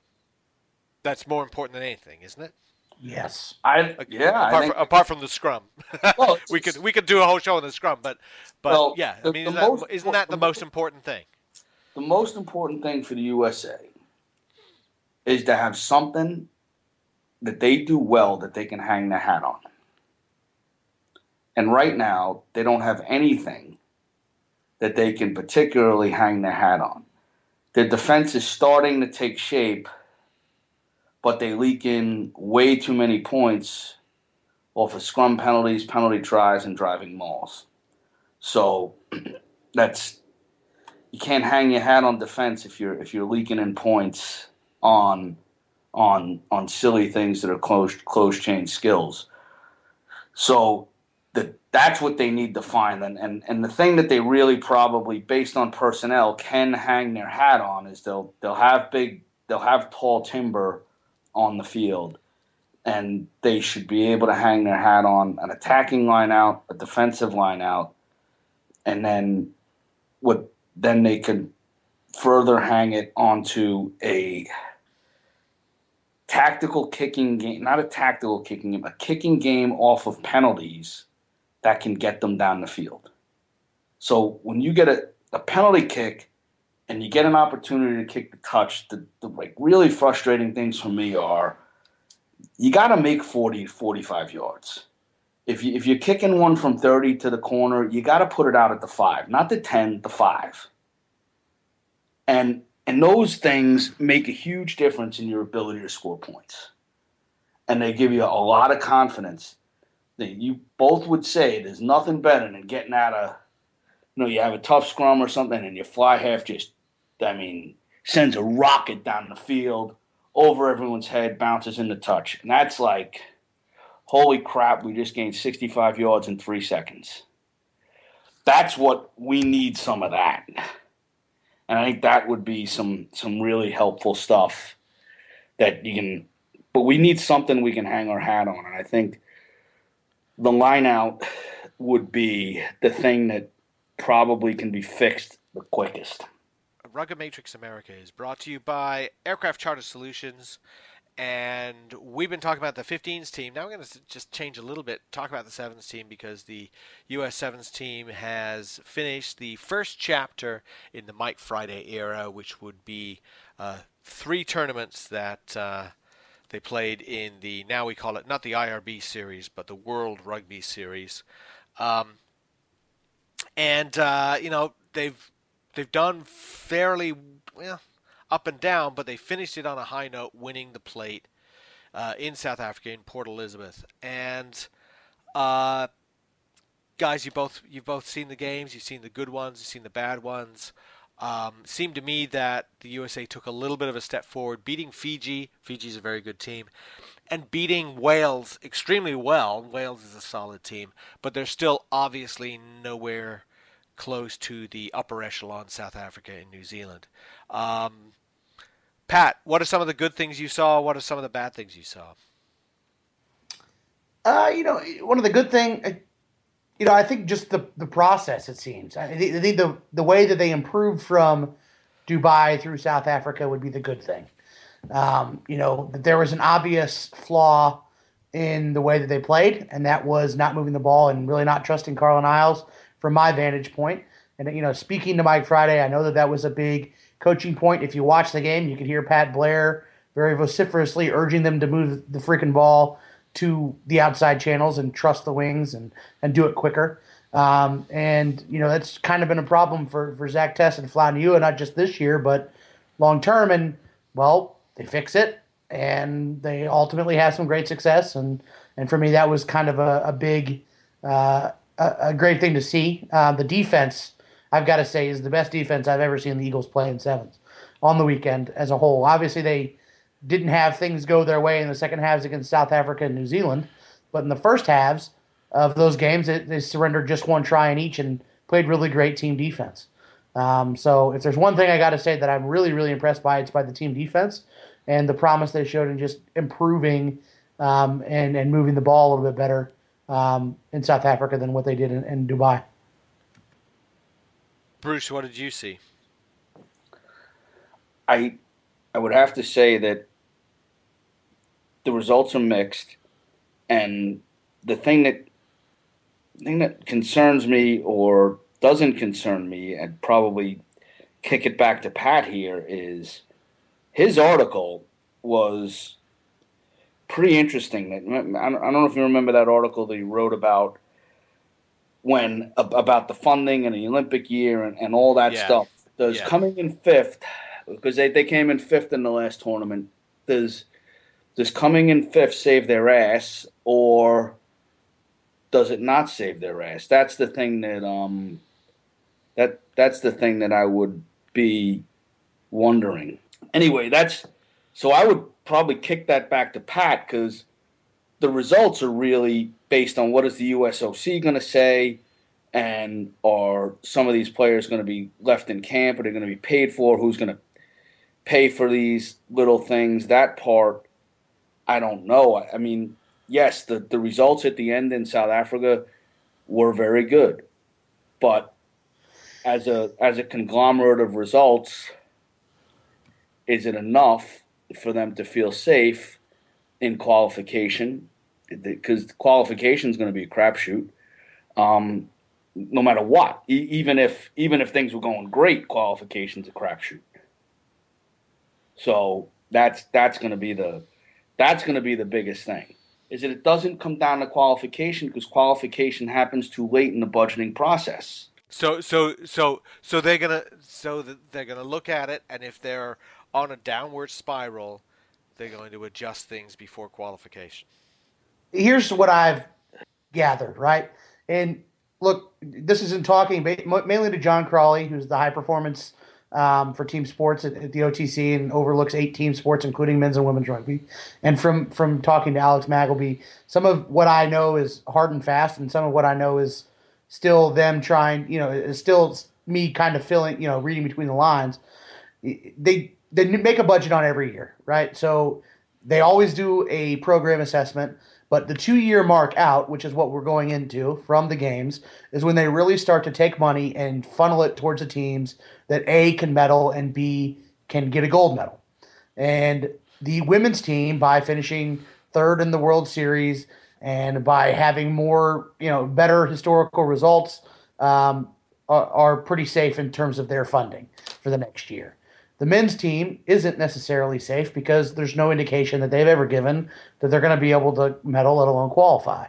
That's more important than anything, isn't it? Yes. I yeah. I apart, think, from, apart from the scrum, Well, we could we could do a whole show on the scrum, but but Well, yeah, I mean, the is that, most- isn't that the the most most- important thing? the most important thing for the USA is to have something that they do well that they can hang their hat on. And right now, they don't have anything that they can particularly hang their hat on. Their defense is starting to take shape, but they leak in way too many points off of scrum penalties, penalty tries, and driving mauls. So that's you can't hang your hat on defense if you're if you're leaking in points on on on silly things that are close close chain skills. So that's what they need to find. And, and and the thing that they really probably based on personnel can hang their hat on is they'll they'll have big they'll have tall timber on the field. And they should be able to hang their hat on an attacking line out, a defensive line out, and then what then they could further hang it onto a tactical kicking game, not a tactical kicking game, a kicking game off of penalties that can get them down the field. So when you get a, a penalty kick and you get an opportunity to kick the touch, the, the like really frustrating things for me are you got to make 40, 45 yards. If, you, if you're kicking one from 30 to the corner, you got to put it out at the five, not the 10, the five. And, and those things make a huge difference in your ability to score points. And they give you a lot of confidence that you both would say there's nothing better than getting out of, you know, you have a tough scrum or something and your fly half just, I mean, sends a rocket down the field over everyone's head, bounces in the touch. And that's like, holy crap, we just gained 65 yards in three seconds. That's what we need some of that. And I think that would be some some really helpful stuff that you can but we need something we can hang our hat on. And I think the line out would be the thing that probably can be fixed the quickest. Rugged Matrix America is brought to you by Aircraft Charter Solutions. And we've been talking about the 15s team. Now we're going to just change a little bit, talk about the 7s team because the U.S. 7s team has finished the first chapter in the Mike Friday era, which would be uh, three tournaments that uh, they played in the, now we call it not the IRB series, but the World Rugby Series. Um, and, uh, you know, they've they've done fairly well up and down, but they finished it on a high note, winning the plate uh, in South Africa in Port Elizabeth. And uh, guys, you both you've both seen the games. You've seen the good ones. You've seen the bad ones. Um, seemed to me that the USA took a little bit of a step forward, beating Fiji. Fiji's a very good team, and beating Wales extremely well. Wales is a solid team, but they're still obviously nowhere close to the upper echelon South Africa and New Zealand. Um, Pat, what are some of the good things you saw? What are some of the bad things you saw? Uh, you know, one of the good thing, uh, you know, I think just the the process. It seems. I think, the the way that they improved from Dubai through South Africa would be the good thing. Um, you know, there was an obvious flaw in the way that they played, and that was not moving the ball and really not trusting Carlin Isles from my vantage point. And you know, speaking to Mike Friday, I know that that was a big coaching point. If you watch the game, you could hear Pat Blair very vociferously urging them to move the freaking ball to the outside channels and trust the wings and and do it quicker. Um, and you know that's kind of been a problem for for Zach Test and Folau not just this year, but long term. And well, they fix it, and they ultimately have some great success. And and for me, that was kind of a, a big, uh, a, a, great thing to see. Uh, the defense, I've got to say, is the best defense I've ever seen the Eagles play in sevens on the weekend as a whole. Obviously, they didn't have things go their way in the second halves against South Africa and New Zealand, but in the first halves of those games, they, they surrendered just one try in each and played really great team defense. Um, so if there's one thing I got to say that I'm really, really impressed by, it's by the team defense and the promise they showed in just improving um, and and moving the ball a little bit better um, in South Africa than what they did in, in Dubai. Bruce, what did you see? I I would have to say that the results are mixed, and the thing that thing that concerns me or doesn't concern me, and probably kick it back to Pat here is his article was pretty interesting. I don't know if you remember that article that he wrote about when about the funding and the Olympic year and, and all that yeah. stuff. Does yeah. coming in fifth because they, they came in fifth in the last tournament. Does does coming in fifth save their ass or does it not save their ass? That's the thing that um that that's the thing that I would be wondering anyway, that's so I would probably kick that back to Pat because the results are really based on what is the USOC going to say, and are some of these players going to be left in camp? Are they going to be paid for? Who's going to pay for these little things? That part, I don't know. I mean, yes, the, the results at the end in South Africa were very good, but as a as a conglomerate of results, is it enough for them to feel safe in qualification? Because qualification is going to be a crapshoot, um, no matter what. E- even if even if things were going great, qualification's a crapshoot. So that's that's going to be the that's going to be the biggest thing. Is that it doesn't come down to qualification because qualification happens too late in the budgeting process. So so so so they're gonna so they're gonna look at it, and if they're on a downward spiral, they're going to adjust things before qualification. Here's what I've gathered, right? And look, this isn't talking mainly to John Crawley, who's the high performance um, for team sports at, at, the OTC and overlooks eight team sports, including men's and women's rugby. And from from talking to Alex Magleby, some of what I know is hard and fast, and some of what I know is still them trying. You know, is still me kind of filling. You know, reading between the lines. They they make a budget on every year, right? So they always do a program assessment, but the two year mark out, which is what we're going into from the games, is when they really start to take money and funnel it towards the teams that A can medal and B can get a gold medal. And the women's team, by finishing third in the World Series and by having more, you know, better historical results, um, are, are pretty safe in terms of their funding for the next year. The men's team isn't necessarily safe because there's no indication that they've ever given that they're going to be able to medal, let alone qualify.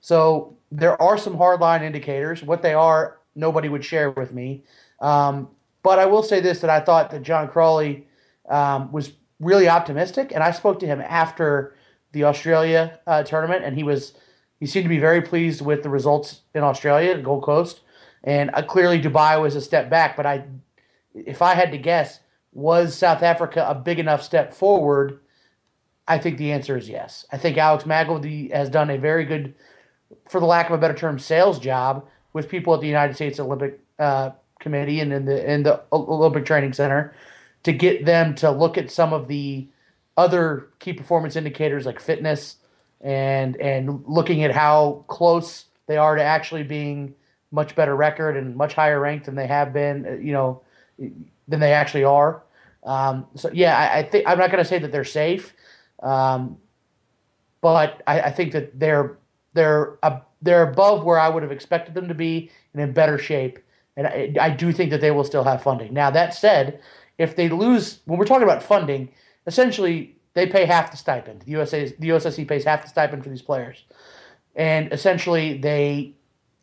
So there are some hardline indicators. What they are, nobody would share with me. Um, but I will say this: that I thought that John Crawley um, was really optimistic, and I spoke to him after the Australia uh, tournament, and he was he seemed to be very pleased with the results in Australia, Gold Coast, and uh, clearly Dubai was a step back. But I, if I had to guess, was South Africa a big enough step forward? I think the answer is yes. I think Alex Magleby has done a very good, for the lack of a better term, sales job with people at the United States Olympic uh, Committee and in the in the Olympic Training Center to get them to look at some of the other key performance indicators like fitness and and looking at how close they are to actually being much better record and much higher ranked than they have been, uh, you know, than they actually are. Um, so yeah, I, I think I'm not going to say that they're safe, um, but I, I, think that they're they're uh, they're above where I would have expected them to be and in better shape. And I, I do think that they will still have funding. Now that said, if they lose, when we're talking about funding, essentially they pay half the stipend. The USA the USSC pays half the stipend for these players, and essentially they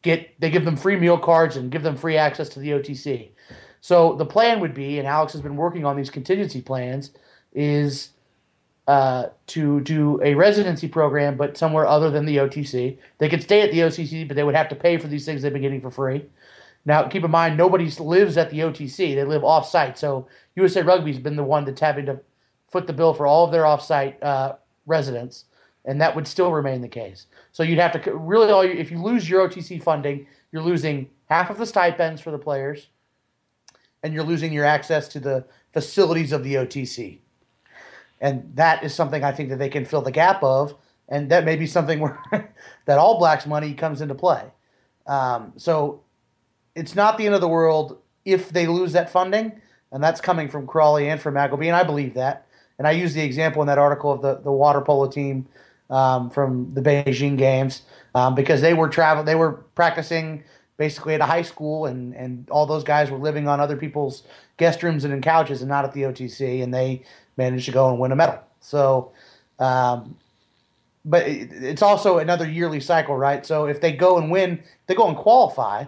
get they give them free meal cards and give them free access to the OTC. So the plan would be, and Alex has been working on these contingency plans, is uh, to do a residency program, but somewhere other than the OTC. They could stay at the OTC, but they would have to pay for these things they've been getting for free. Now, keep in mind, nobody lives at the OTC; they live off-site. So USA Rugby's been the one that's having to foot the bill for all of their off-site uh, residents, and that would still remain the case. So you'd have to really all you, if you lose your OTC funding, you're losing half of the stipends for the players, and you're losing your access to the facilities of the OTC. And that is something I think that they can fill the gap of, and that may be something where that All Blacks money comes into play. Um, so it's not the end of the world if they lose that funding, and that's coming from Crawley and from Magleby, and I believe that. And I use the example in that article of the, the water polo team um, from the Beijing games um, because they were travel they were practicing basically at a high school and, and all those guys were living on other people's guest rooms and in couches and not at the OTC and they managed to go and win a medal. So, um, but it's also another yearly cycle, right? So if they go and win, they go and qualify,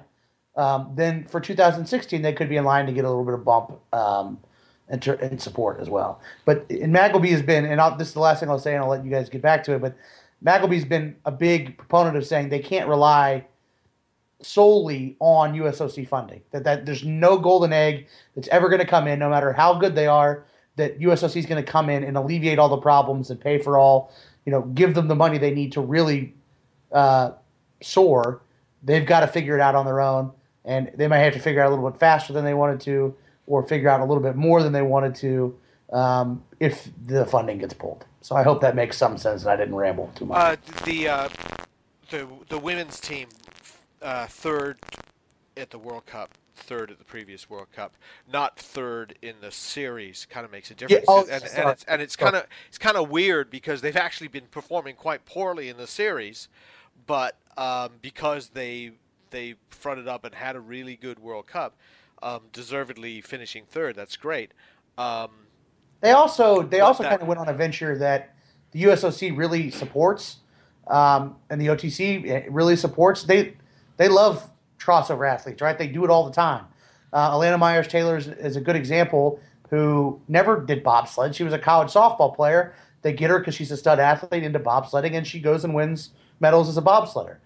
um, then for 2016 they could be in line to get a little bit of bump um, and, and support as well. But in Magleby has been, and I'll, this is the last thing I'll say, and I'll let you guys get back to it. But Magleby's been a big proponent of saying they can't rely solely on USOC funding. That that there's no golden egg that's ever going to come in, no matter how good they are. That USOC is going to come in and alleviate all the problems and pay for all, you know, give them the money they need to really uh, soar. They've got to figure it out on their own, and they might have to figure out a little bit faster than they wanted to or figure out a little bit more than they wanted to um, if the funding gets pulled. So I hope that makes some sense and I didn't ramble too much. Uh, the uh, the the women's team uh, third at the World Cup, third at the previous World Cup, not third in the series, kind of makes a difference. Yeah, oh, and, and, it's and it's kind of it's kind of weird because they've actually been performing quite poorly in the series, but um, because they they fronted up and had a really good World Cup um, deservedly finishing third. That's great. Um, they also they also that, kind of went on a venture that the USOC really supports, um, and the OTC eh, really supports. They they love crossover athletes, right? They do it all the time. Uh, Elana Meyers Taylor is, is, a good example who never did bobsled. She was a college softball player. They get her because she's a stud athlete into bobsledding, and she goes and wins medals as a bobsledder.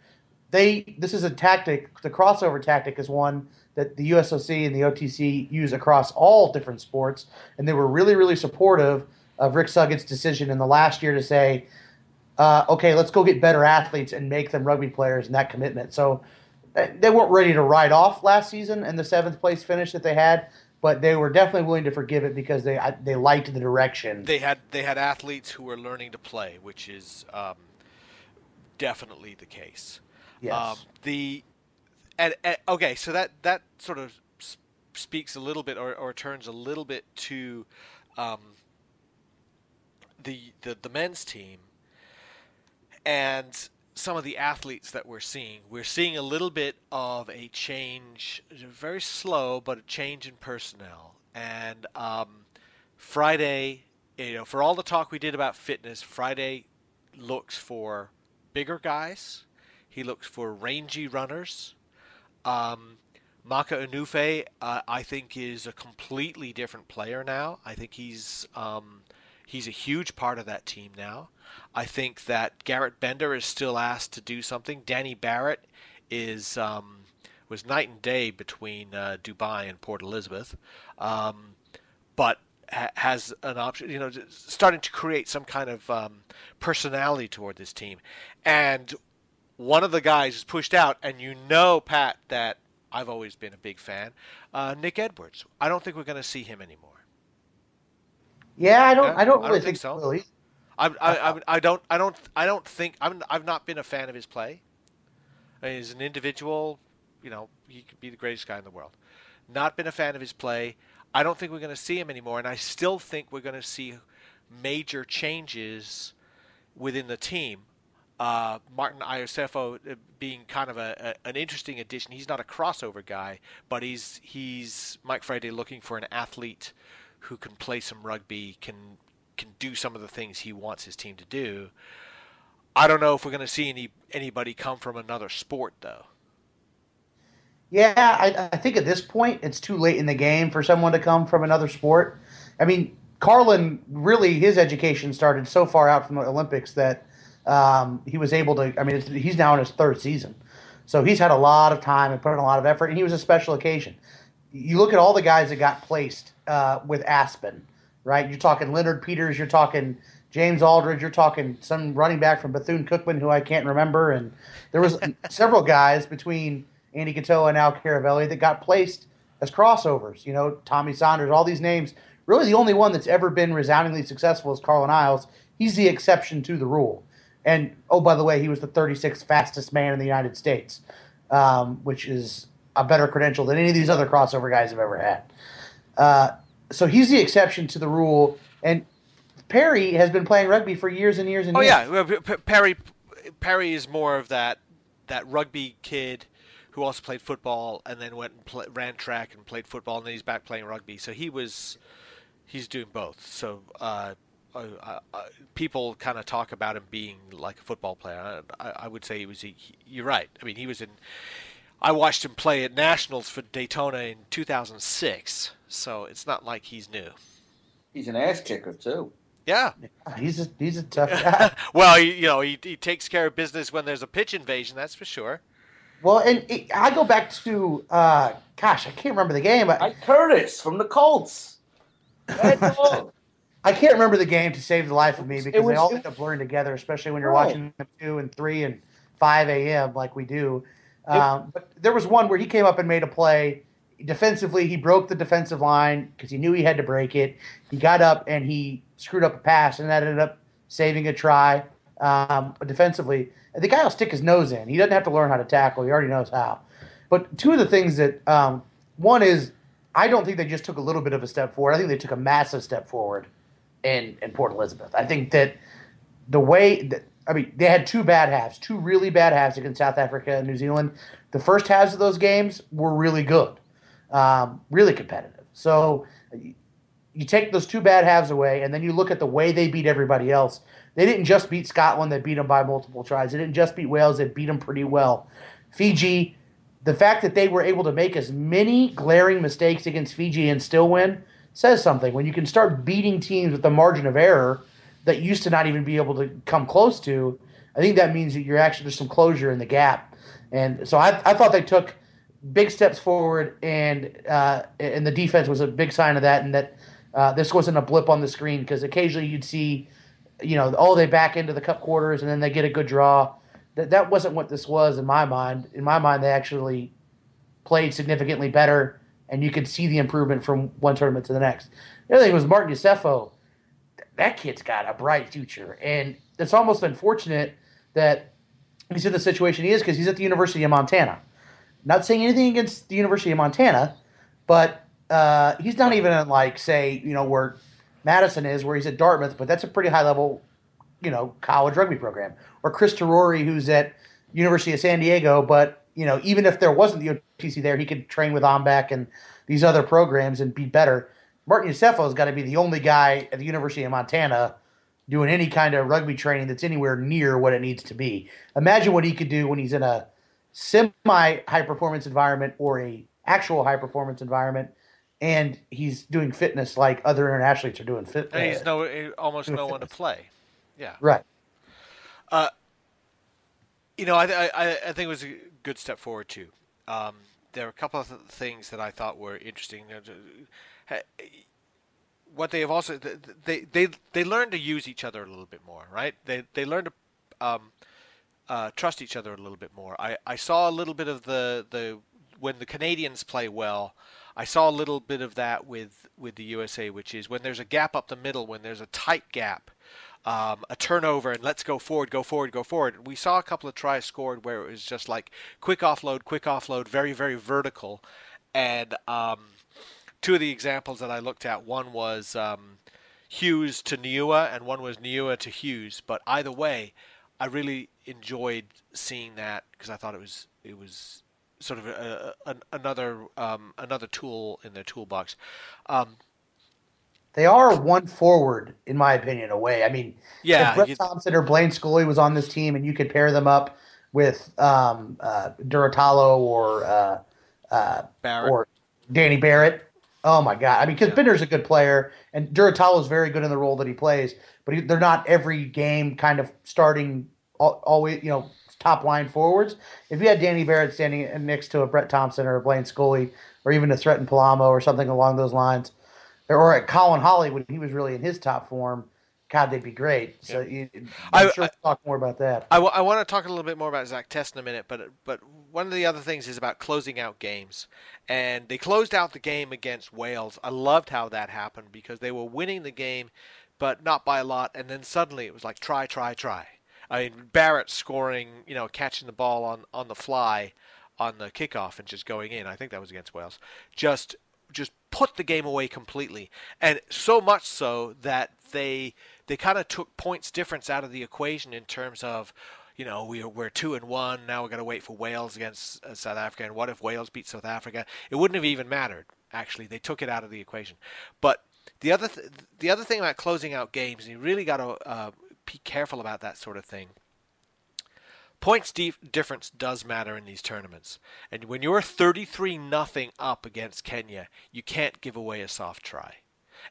They this is a tactic. The crossover tactic is one that the USOC and the OTC use across all different sports, and they were really, really supportive of Ric Suggitt's decision in the last year to say, uh, okay, let's go get better athletes and make them rugby players and that commitment. So they weren't ready to write off last season and the seventh place finish that they had, but they were definitely willing to forgive it because they they liked the direction. They had they had athletes who were learning to play, which is um, definitely the case. Yes. Um, the and, and, okay, so that that sort of speaks a little bit, or, or turns a little bit to um, the, the the men's team and some of the athletes that we're seeing. We're seeing a little bit of a change, very slow, but a change in personnel. And um, Friday, you know, for all the talk we did about fitness, Friday looks for bigger guys. He looks for rangy runners. Um, Maka Unufe, uh, I think, is a completely different player now. I think he's um, he's a huge part of that team now. I think that Garrett Bender is still asked to do something. Danny Barrett is um, was night and day between uh, Dubai and Port Elizabeth, um, but ha- has an option. You know, starting to create some kind of um, personality toward this team, and one of the guys is pushed out, and you know, Pat, that I've always been a big fan. Uh, Nick Edwards. I don't think we're going to see him anymore. Yeah, I don't. I don't really I don't think, think, so. Really. I, I, I, I, don't. I don't. I don't think. I'm. I've not been a fan of his play. I mean, as an individual, you know, he could be the greatest guy in the world. Not been a fan of his play. I don't think we're going to see him anymore, and I still think we're going to see major changes within the team. Uh, Martin Iosefo uh, being kind of a, a, an interesting addition. He's not a crossover guy, but he's he's Mike Friday looking for an athlete who can play some rugby, can can do some of the things he wants his team to do. I don't know if we're going to see any anybody come from another sport though. Yeah, I, I, think at this point it's too late in the game for someone to come from another sport. I mean, Carlin really his education started so far out from the Olympics that um, he was able to. I mean, he's now in his third season, so he's had a lot of time and put in a lot of effort, and he was a special occasion. You look at all the guys that got placed uh, with Aspen, right? You're talking Leonard Peters, you're talking James Aldridge, you're talking some running back from Bethune Cookman who I can't remember, and there was several guys between Andy Katoa and Al Caravelli that got placed as crossovers. You know, Tommy Saunders, all these names. Really, the only one that's ever been resoundingly successful is Carlin Isles. He's the exception to the rule. And oh, by the way, he was the 36th fastest man in the United States, um, which is a better credential than any of these other crossover guys have ever had. Uh, so he's the exception to the rule. And Perry has been playing rugby for years and years and oh, years. Oh yeah, Perry Perry is more of that that rugby kid who also played football and then went and play, ran track and played football and then he's back playing rugby. So he was he's doing both. So uh, uh, uh, people kind of talk about him being like a football player. I, I would say he was. He, you're right. I mean, he was in. I watched him play at nationals for Daytona in 2006, so it's not like he's new. He's an ass kicker too. Yeah, he's a he's a tough guy. well, you know, he, he takes care of business when there's a pitch invasion. That's for sure. Well, and it, I go back to, uh, gosh, I can't remember the game. But Ike Curtis from the Colts. I can't remember the game to save the life of me because was, they all end up blurring together, especially when you're right. watching them two and three and five a.m. like we do. Um, but there was one where he came up and made a play. Defensively, he broke the defensive line because he knew he had to break it. He got up and he screwed up a pass, and that ended up saving a try. Um, defensively, the guy will stick his nose in. He doesn't have to learn how to tackle. He already knows how. But two of the things that um, one is, I don't think they just took a little bit of a step forward. I think they took a massive step forward in in Port Elizabeth. I think that the way that I mean, they had two bad halves, two really bad halves against South Africa and New Zealand. The first halves of those games were really good, um, really competitive. So you take those two bad halves away, and then you look at the way they beat everybody else. They didn't just beat Scotland; they beat them by multiple tries. They didn't just beat Wales; they beat them pretty well. Fiji, the fact that they were able to make as many glaring mistakes against Fiji and still win says something. When you can start beating teams with the margin of error that used to not even be able to come close to, I think that means that you're actually there's some closure in the gap. And so I, I thought they took big steps forward, and uh, and the defense was a big sign of that, and that uh, this wasn't a blip on the screen because occasionally you'd see, you know, oh they back into the cup quarters and then they get a good draw. That that wasn't what this was in my mind. In my mind, they actually played significantly better and you could see the improvement from one tournament to the next. The other thing was Martin Iosefo. That kid's got a bright future, and it's almost unfortunate that he's in the situation he is because he's at the University of Montana. Not saying anything against the University of Montana, but uh, he's not even at like say you know where Madison is, where he's at Dartmouth, but that's a pretty high level, you know, college rugby program. Or Chris Terori, who's at University of San Diego, but you know, even if there wasn't the OTC there, he could train with OMBAC and these other programs and be better. Martin Iosefo has got to be the only guy at the University of Montana doing any kind of rugby training that's anywhere near what it needs to be. Imagine what he could do when he's in a semi high performance environment or a actual high performance environment and he's doing fitness like other international athletes are doing fit. And he's no almost no fitness. one to play. Yeah. Right. Uh, you know, I, I I think it was a good step forward too. Um, there are a couple of things that I thought were interesting. What they have also they they they learn to use each other a little bit more, right? They they learn to um, uh, trust each other a little bit more. I, I saw a little bit of the the when the Canadians play well. I saw a little bit of that with with the USA, which is when there's a gap up the middle, when there's a tight gap, um, a turnover, and let's go forward, go forward, go forward. We saw a couple of tries scored where it was just like quick offload, quick offload, very very vertical, and um, two of the examples that I looked at, one was um, Hughes to Niua, and one was Niua to Hughes. But either way, I really enjoyed seeing that because I thought it was it was sort of a, a, another um, another tool in their toolbox. Um, they are one forward, in my opinion, away. I mean, yeah, if Brett you, Thompson or Blaine Scully was on this team, and you could pair them up with um, uh, Durutalo or uh, uh, or Danny Barrett. Oh my God! I mean, because Yeah. Binder's a good player, and Durutalo is very good in the role that he plays, but he, they're not every game kind of starting al- always, you know, top line forwards. If you had Danny Barrett standing next to a Brett Thompson or a Blaine Scully, or even a Thretton Palamo or something along those lines, or at Colin Hawley when he was really in his top form, God, they'd be great. So you, I'm I- sure I- we'll talk more about that. I want to talk a little bit more about Zach Test in a minute, but but one of the other things is about closing out games, and they closed out the game against Wales. I loved how that happened because they were winning the game, but not by a lot, and then suddenly it was like try, try, try. I mean Barrett scoring, you know, catching the ball on on the fly on the kickoff and just going in. I think that was against Wales. Just just put the game away completely, and so much so that they they kind of took points difference out of the equation in terms of, you know, we're we're two and one now. We're going to wait for Wales against uh, South Africa, and what if Wales beat South Africa? It wouldn't have even mattered. Actually, they took it out of the equation. But the other th- the other thing about closing out games, you really got to uh, be careful about that sort of thing. Points dif- difference does matter in these tournaments, and when you're 33 nothing up against Kenya, you can't give away a soft try.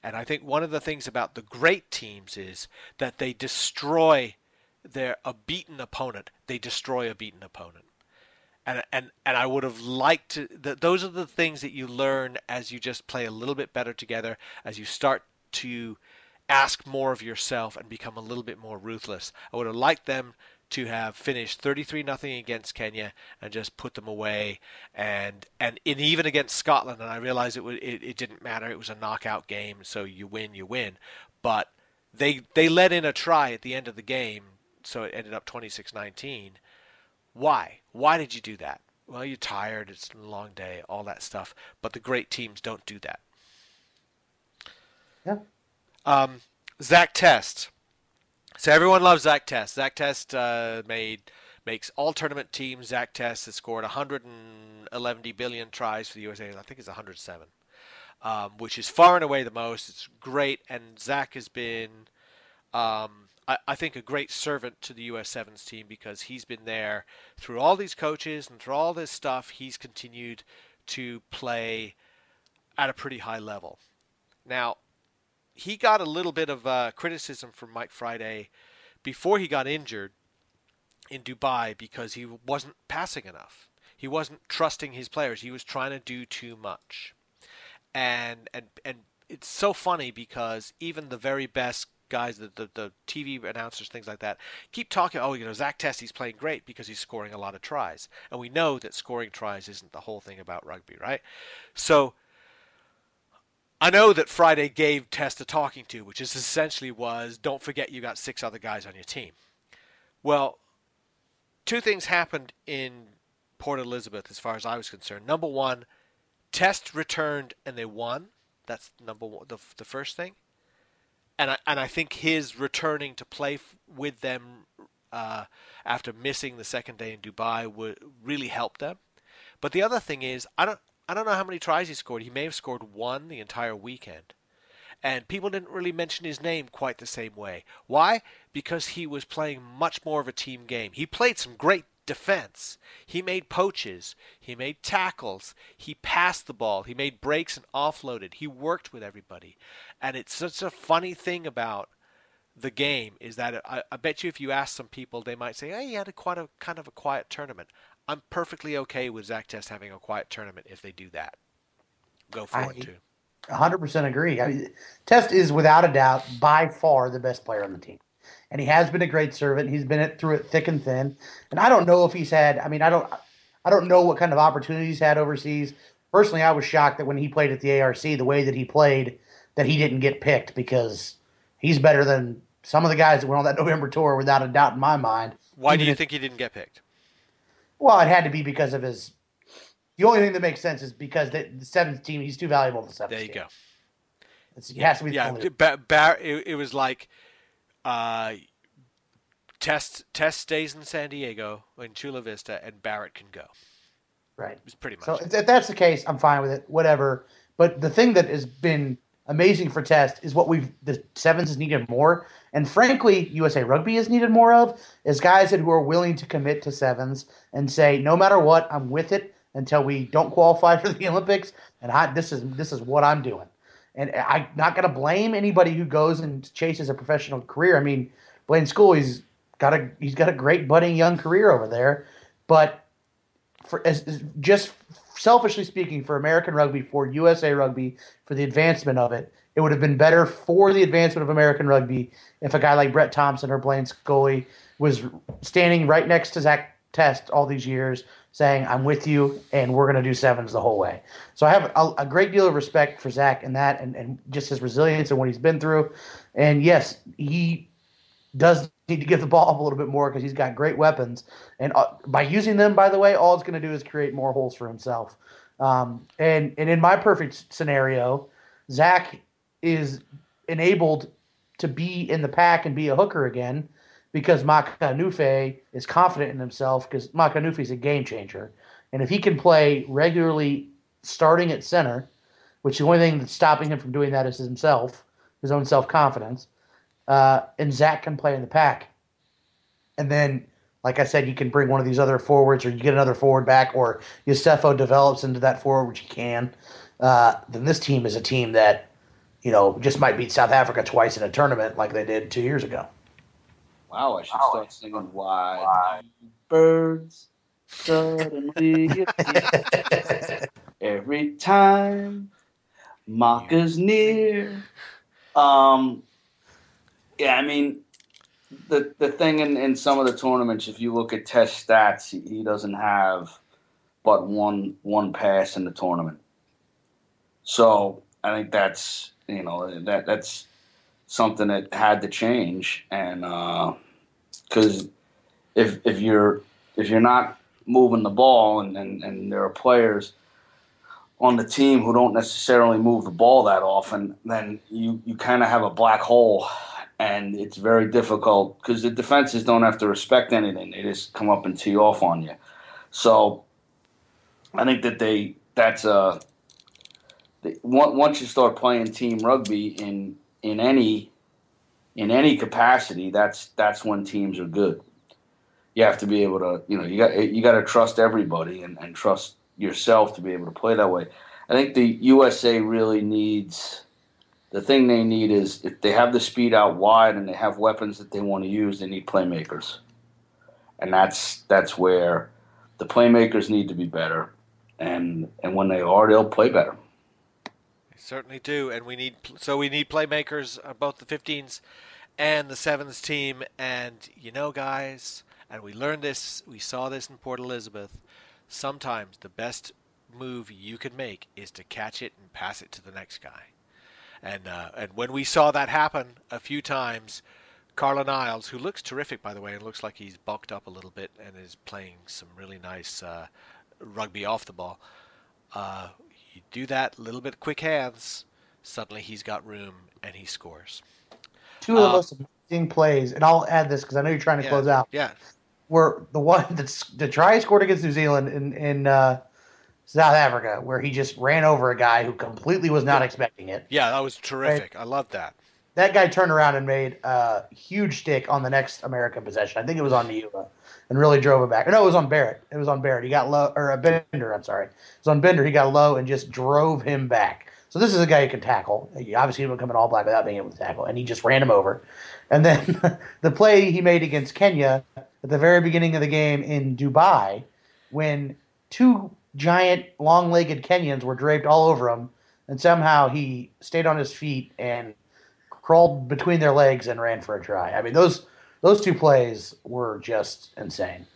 And I think one of the things about the great teams is that they destroy their a beaten opponent. They destroy a beaten opponent. And and and I would have liked to. Th- those are the things that you learn as you just play a little bit better together, as you start to ask more of yourself and become a little bit more ruthless. I would have liked them to have finished 33 nothing against Kenya and just put them away. And and in even against Scotland and I realized it, was, it it didn't matter. It was a knockout game so you win you win. But they they let in a try at the end of the game so it ended up 26-19 why? Why did you do that? Well you're tired. It's a long day all that stuff. But the great teams don't do that. Yeah. um, Zach Test so everyone loves Zach Test. Zach Test uh, made makes all tournament teams. Zach Test has scored 111 billion tries for the USA. I think it's 107, um, which is far and away the most. It's great, and Zach has been, um, I, I think, a great servant to the US Sevens team because he's been there through all these coaches and through all this stuff. He's continued to play at a pretty high level. Now, he got a little bit of uh, criticism from Mike Friday before he got injured in Dubai because he wasn't passing enough. He wasn't trusting his players. He was trying to do too much. And and and it's so funny because even the very best guys, the, the, the TV announcers, things like that, keep talking, oh, you know, Zach Testie's playing great because he's scoring a lot of tries. And we know that scoring tries isn't the whole thing about rugby, right? So I know that Friday gave Test a talking to, which is essentially was don't forget you got six other guys on your team. Well, two things happened in Port Elizabeth as far as I was concerned. Number one, Test returned and they won. That's number one, the, the first thing. And I, and I think his returning to play f- with them uh, after missing the second day in Dubai would really help them. But the other thing is, I don't I don't know how many tries he scored. He may have scored one the entire weekend. And people didn't really mention his name quite the same way. Why? Because he was playing much more of a team game. He played some great defense. He made poaches. He made tackles. He passed the ball. He made breaks and offloaded. He worked with everybody. And it's such a funny thing about the game is that I, I bet you if you ask some people, they might say, "Hey, he had a quite a kind of a quiet tournament." I'm perfectly okay with Zach Test having a quiet tournament if they do that. Go for I- it too. 100% agree. I mean, Test is without a doubt by far the best player on the team. And he has been a great servant. He's been it through it thick and thin. And I don't know if he's had I mean, I don't I don't know what kind of opportunities he's had overseas, personally, I was shocked that when he played at the ARC, the way that he played, that he didn't get picked because he's better than some of the guys that went on that November tour, without a doubt in my mind. Why do you if- think he didn't get picked? Well, it had to be because of his. The only thing that makes sense is because the, the seventh team, he's too valuable to the seventh There you team. go. It's, it has to be the Yeah, only. ba- Bar- it, it was like uh, Test Test stays in San Diego in Chula Vista, and Barrett can go. Right. It's pretty much. So if that's the case, I'm fine with it. Whatever. But the thing that has been amazing for Test is what we've the sevens has needed more, and frankly, USA Rugby has needed more of is guys that who are willing to commit to sevens and say, no matter what, I'm with it until we don't qualify for the Olympics, and I, this is this is what I'm doing. And I'm not going to blame anybody who goes and chases a professional career. I mean, Blaine Scully, he's got a he's got a great budding young career over there, but for as, as just selfishly speaking, for American rugby, for USA rugby, for the advancement of it, it would have been better for the advancement of American rugby if a guy like Brett Thompson or Blaine Scully was standing right next to Zach Test all these years, saying, "I'm with you, and we're going to do sevens the whole way." So I have a, a great deal of respect for Zach and that, and, and just his resilience and what he's been through. And yes, he does need to give the ball up a little bit more because he's got great weapons. And uh, by using them, by the way, all it's going to do is create more holes for himself. Um, and and in my perfect scenario, Zach is enabled to be in the pack and be a hooker again because Maka Unufe is confident in himself because Maka Unufe is a game changer. And if he can play regularly starting at center, which the only thing that's stopping him from doing that is himself, his own self confidence, uh, and Zach can play in the pack. And then, like I said, you can bring one of these other forwards, or you get another forward back, or Iosefo develops into that forward, which he can. Uh, then this team is a team that, you know, just might beat South Africa twice in a tournament like they did two years ago. Wow, I should start singing "Why Do Birds Suddenly Every time Maka's near." Um, yeah, I mean, the the thing in, in some of the tournaments, if you look at test stats, he, he doesn't have but one one pass in the tournament. So I think that's you know that that's something that had to change, and uh, because if if you're if you're not moving the ball, and, and, and there are players on the team who don't necessarily move the ball that often, then you, you kind of have a black hole, and it's very difficult because the defenses don't have to respect anything; they just come up and tee off on you. So I think that they that's a they, once you start playing team rugby in in any in any capacity, that's that's when teams are good. You have to be able to, you know, you got you got to trust everybody and, and trust yourself to be able to play that way. I think the USA really needs the thing they need is if they have the speed out wide and they have weapons that they want to use, they need playmakers, and that's that's where the playmakers need to be better, and and when they are, they'll play better. We certainly do, and we need so we need playmakers uh, both the 15s and the sevens team. And you know, guys, and we learned this, we saw this in Port Elizabeth. Sometimes the best move you can make is to catch it and pass it to the next guy. And uh, and when we saw that happen a few times, Carlin Isles, who looks terrific by the way, and looks like he's bulked up a little bit and is playing some really nice uh, rugby off the ball. Uh, you do that little bit quick hands, suddenly he's got room and he scores. Two of the Uh, most amazing plays, and I'll add this because I know you're trying to Yeah, close out. Yeah, were the one that's the try scored against New Zealand in in uh, South Africa, where he just ran over a guy who completely was not expecting it. yeah, that was terrific. I love that. That guy turned around and made a huge stick on the next American possession. I think it was on Niua, and really drove it back. No, it was on Barrett. It was on Barrett. He got low, or a Bender. I'm sorry. It was on Bender. He got low and just drove him back. So this is a guy who can tackle. He obviously would become an all black without being able to tackle, and he just ran him over. And then the play he made against Kenya at the very beginning of the game in Dubai, when two giant long-legged Kenyans were draped all over him, and somehow he stayed on his feet and crawled between their legs and ran for a try. I mean, those those two plays were just insane.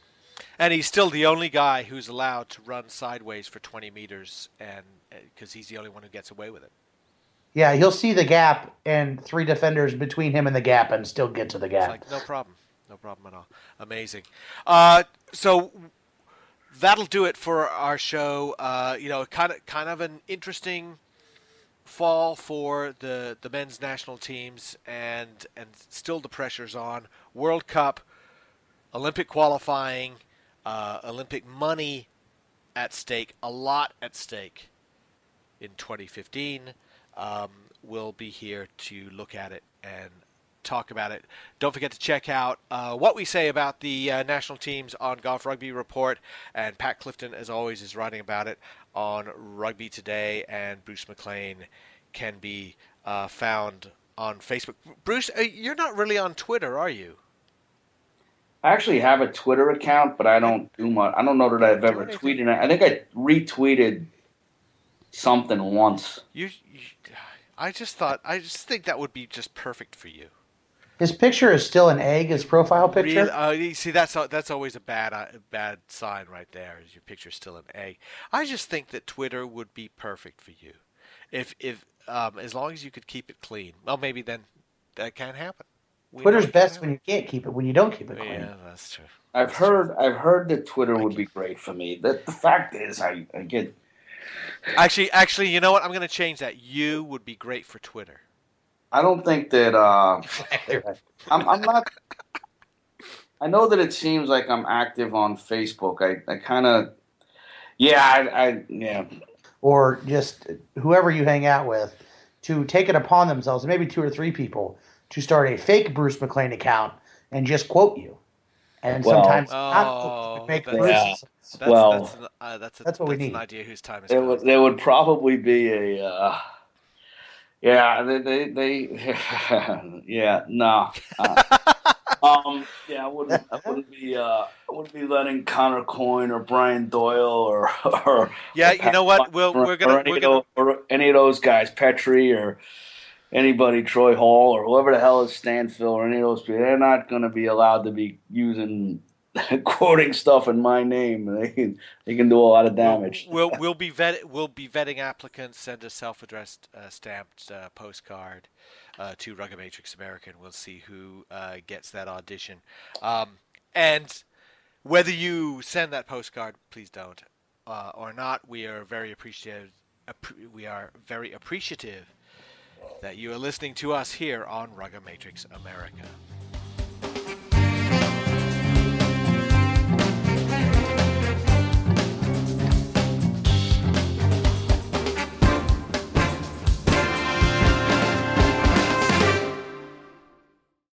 And he's still the only guy who's allowed to run sideways for 20 meters, and because he's the only one who gets away with it. Yeah, he'll see the gap and three defenders between him and the gap and still get to the gap. like no problem, no problem at all. Amazing. Uh, so that'll do it for our show. Uh, you know, kind of kind of an interesting fall for the the men's national teams, and and still the pressure's on. World Cup, Olympic qualifying, uh, Olympic money at stake, a lot at stake in 2015. Um, we'll be here to look at it and talk about it. Don't forget to check out uh, what we say about the uh, national teams on Goff Rugby Report. And Pat Clifton, as always, is writing about it on Rugby Today. And Bruce McLean can be uh, found on Facebook. Bruce, uh, you're not really on Twitter, are you? I actually have a Twitter account, but I don't do much. I don't know that I've ever tweeted. I think I retweeted something once. You, you, I just thought, I just think that would be just perfect for you. His picture is still an egg, his profile picture. Really, uh, you see, that's that's always a bad uh, bad sign right there. Is your picture's still an egg? I just think that Twitter would be perfect for you, if if um, as long as you could keep it clean. Well, maybe then that can't happen. We Twitter's it can't best when you can't keep it, when you don't keep it clean. Yeah, that's true. I've heard. I've heard that Twitter Thank would you. be great for me. The, the fact is, I, I get. Actually, actually, you know what? I'm going to change that. You would be great for Twitter. I don't think that. Uh, I'm, I'm not. I know that it seems like I'm active on Facebook. I, I kind of. Yeah, I, I yeah. Or just whoever you hang out with to take it upon themselves, maybe two or three people, to start a fake Bruce McLean account and just quote you. And Well- sometimes Oh, not make that's- Bruce's. That's, Well, that's, an, uh, that's, a, that's what we need. an idea whose time is There would there would probably be a. Uh, yeah, they they, they yeah no. Uh, um, yeah, I wouldn't I wouldn't be uh, I wouldn't be letting Connor Coyne or Brian Doyle or or Yeah, you know what? We'll, or, we're gonna or any, we're of gonna those, or any of those guys, Petri or anybody, Troy Hall or whoever the hell is Stanfill or any of those people. They're not going to be allowed to be using quoting stuff in my name. They can they can do a lot of damage. We'll we'll, we'll be vet we'll be vetting applicants. Send a self-addressed uh, stamped uh, postcard uh, to Rugged Matrix American. We'll see who uh, gets that audition. Um, and whether you send that postcard, please don't, uh, or not, we are very appreciative. appre- We are very appreciative that you are listening to us here on Rugged Matrix America.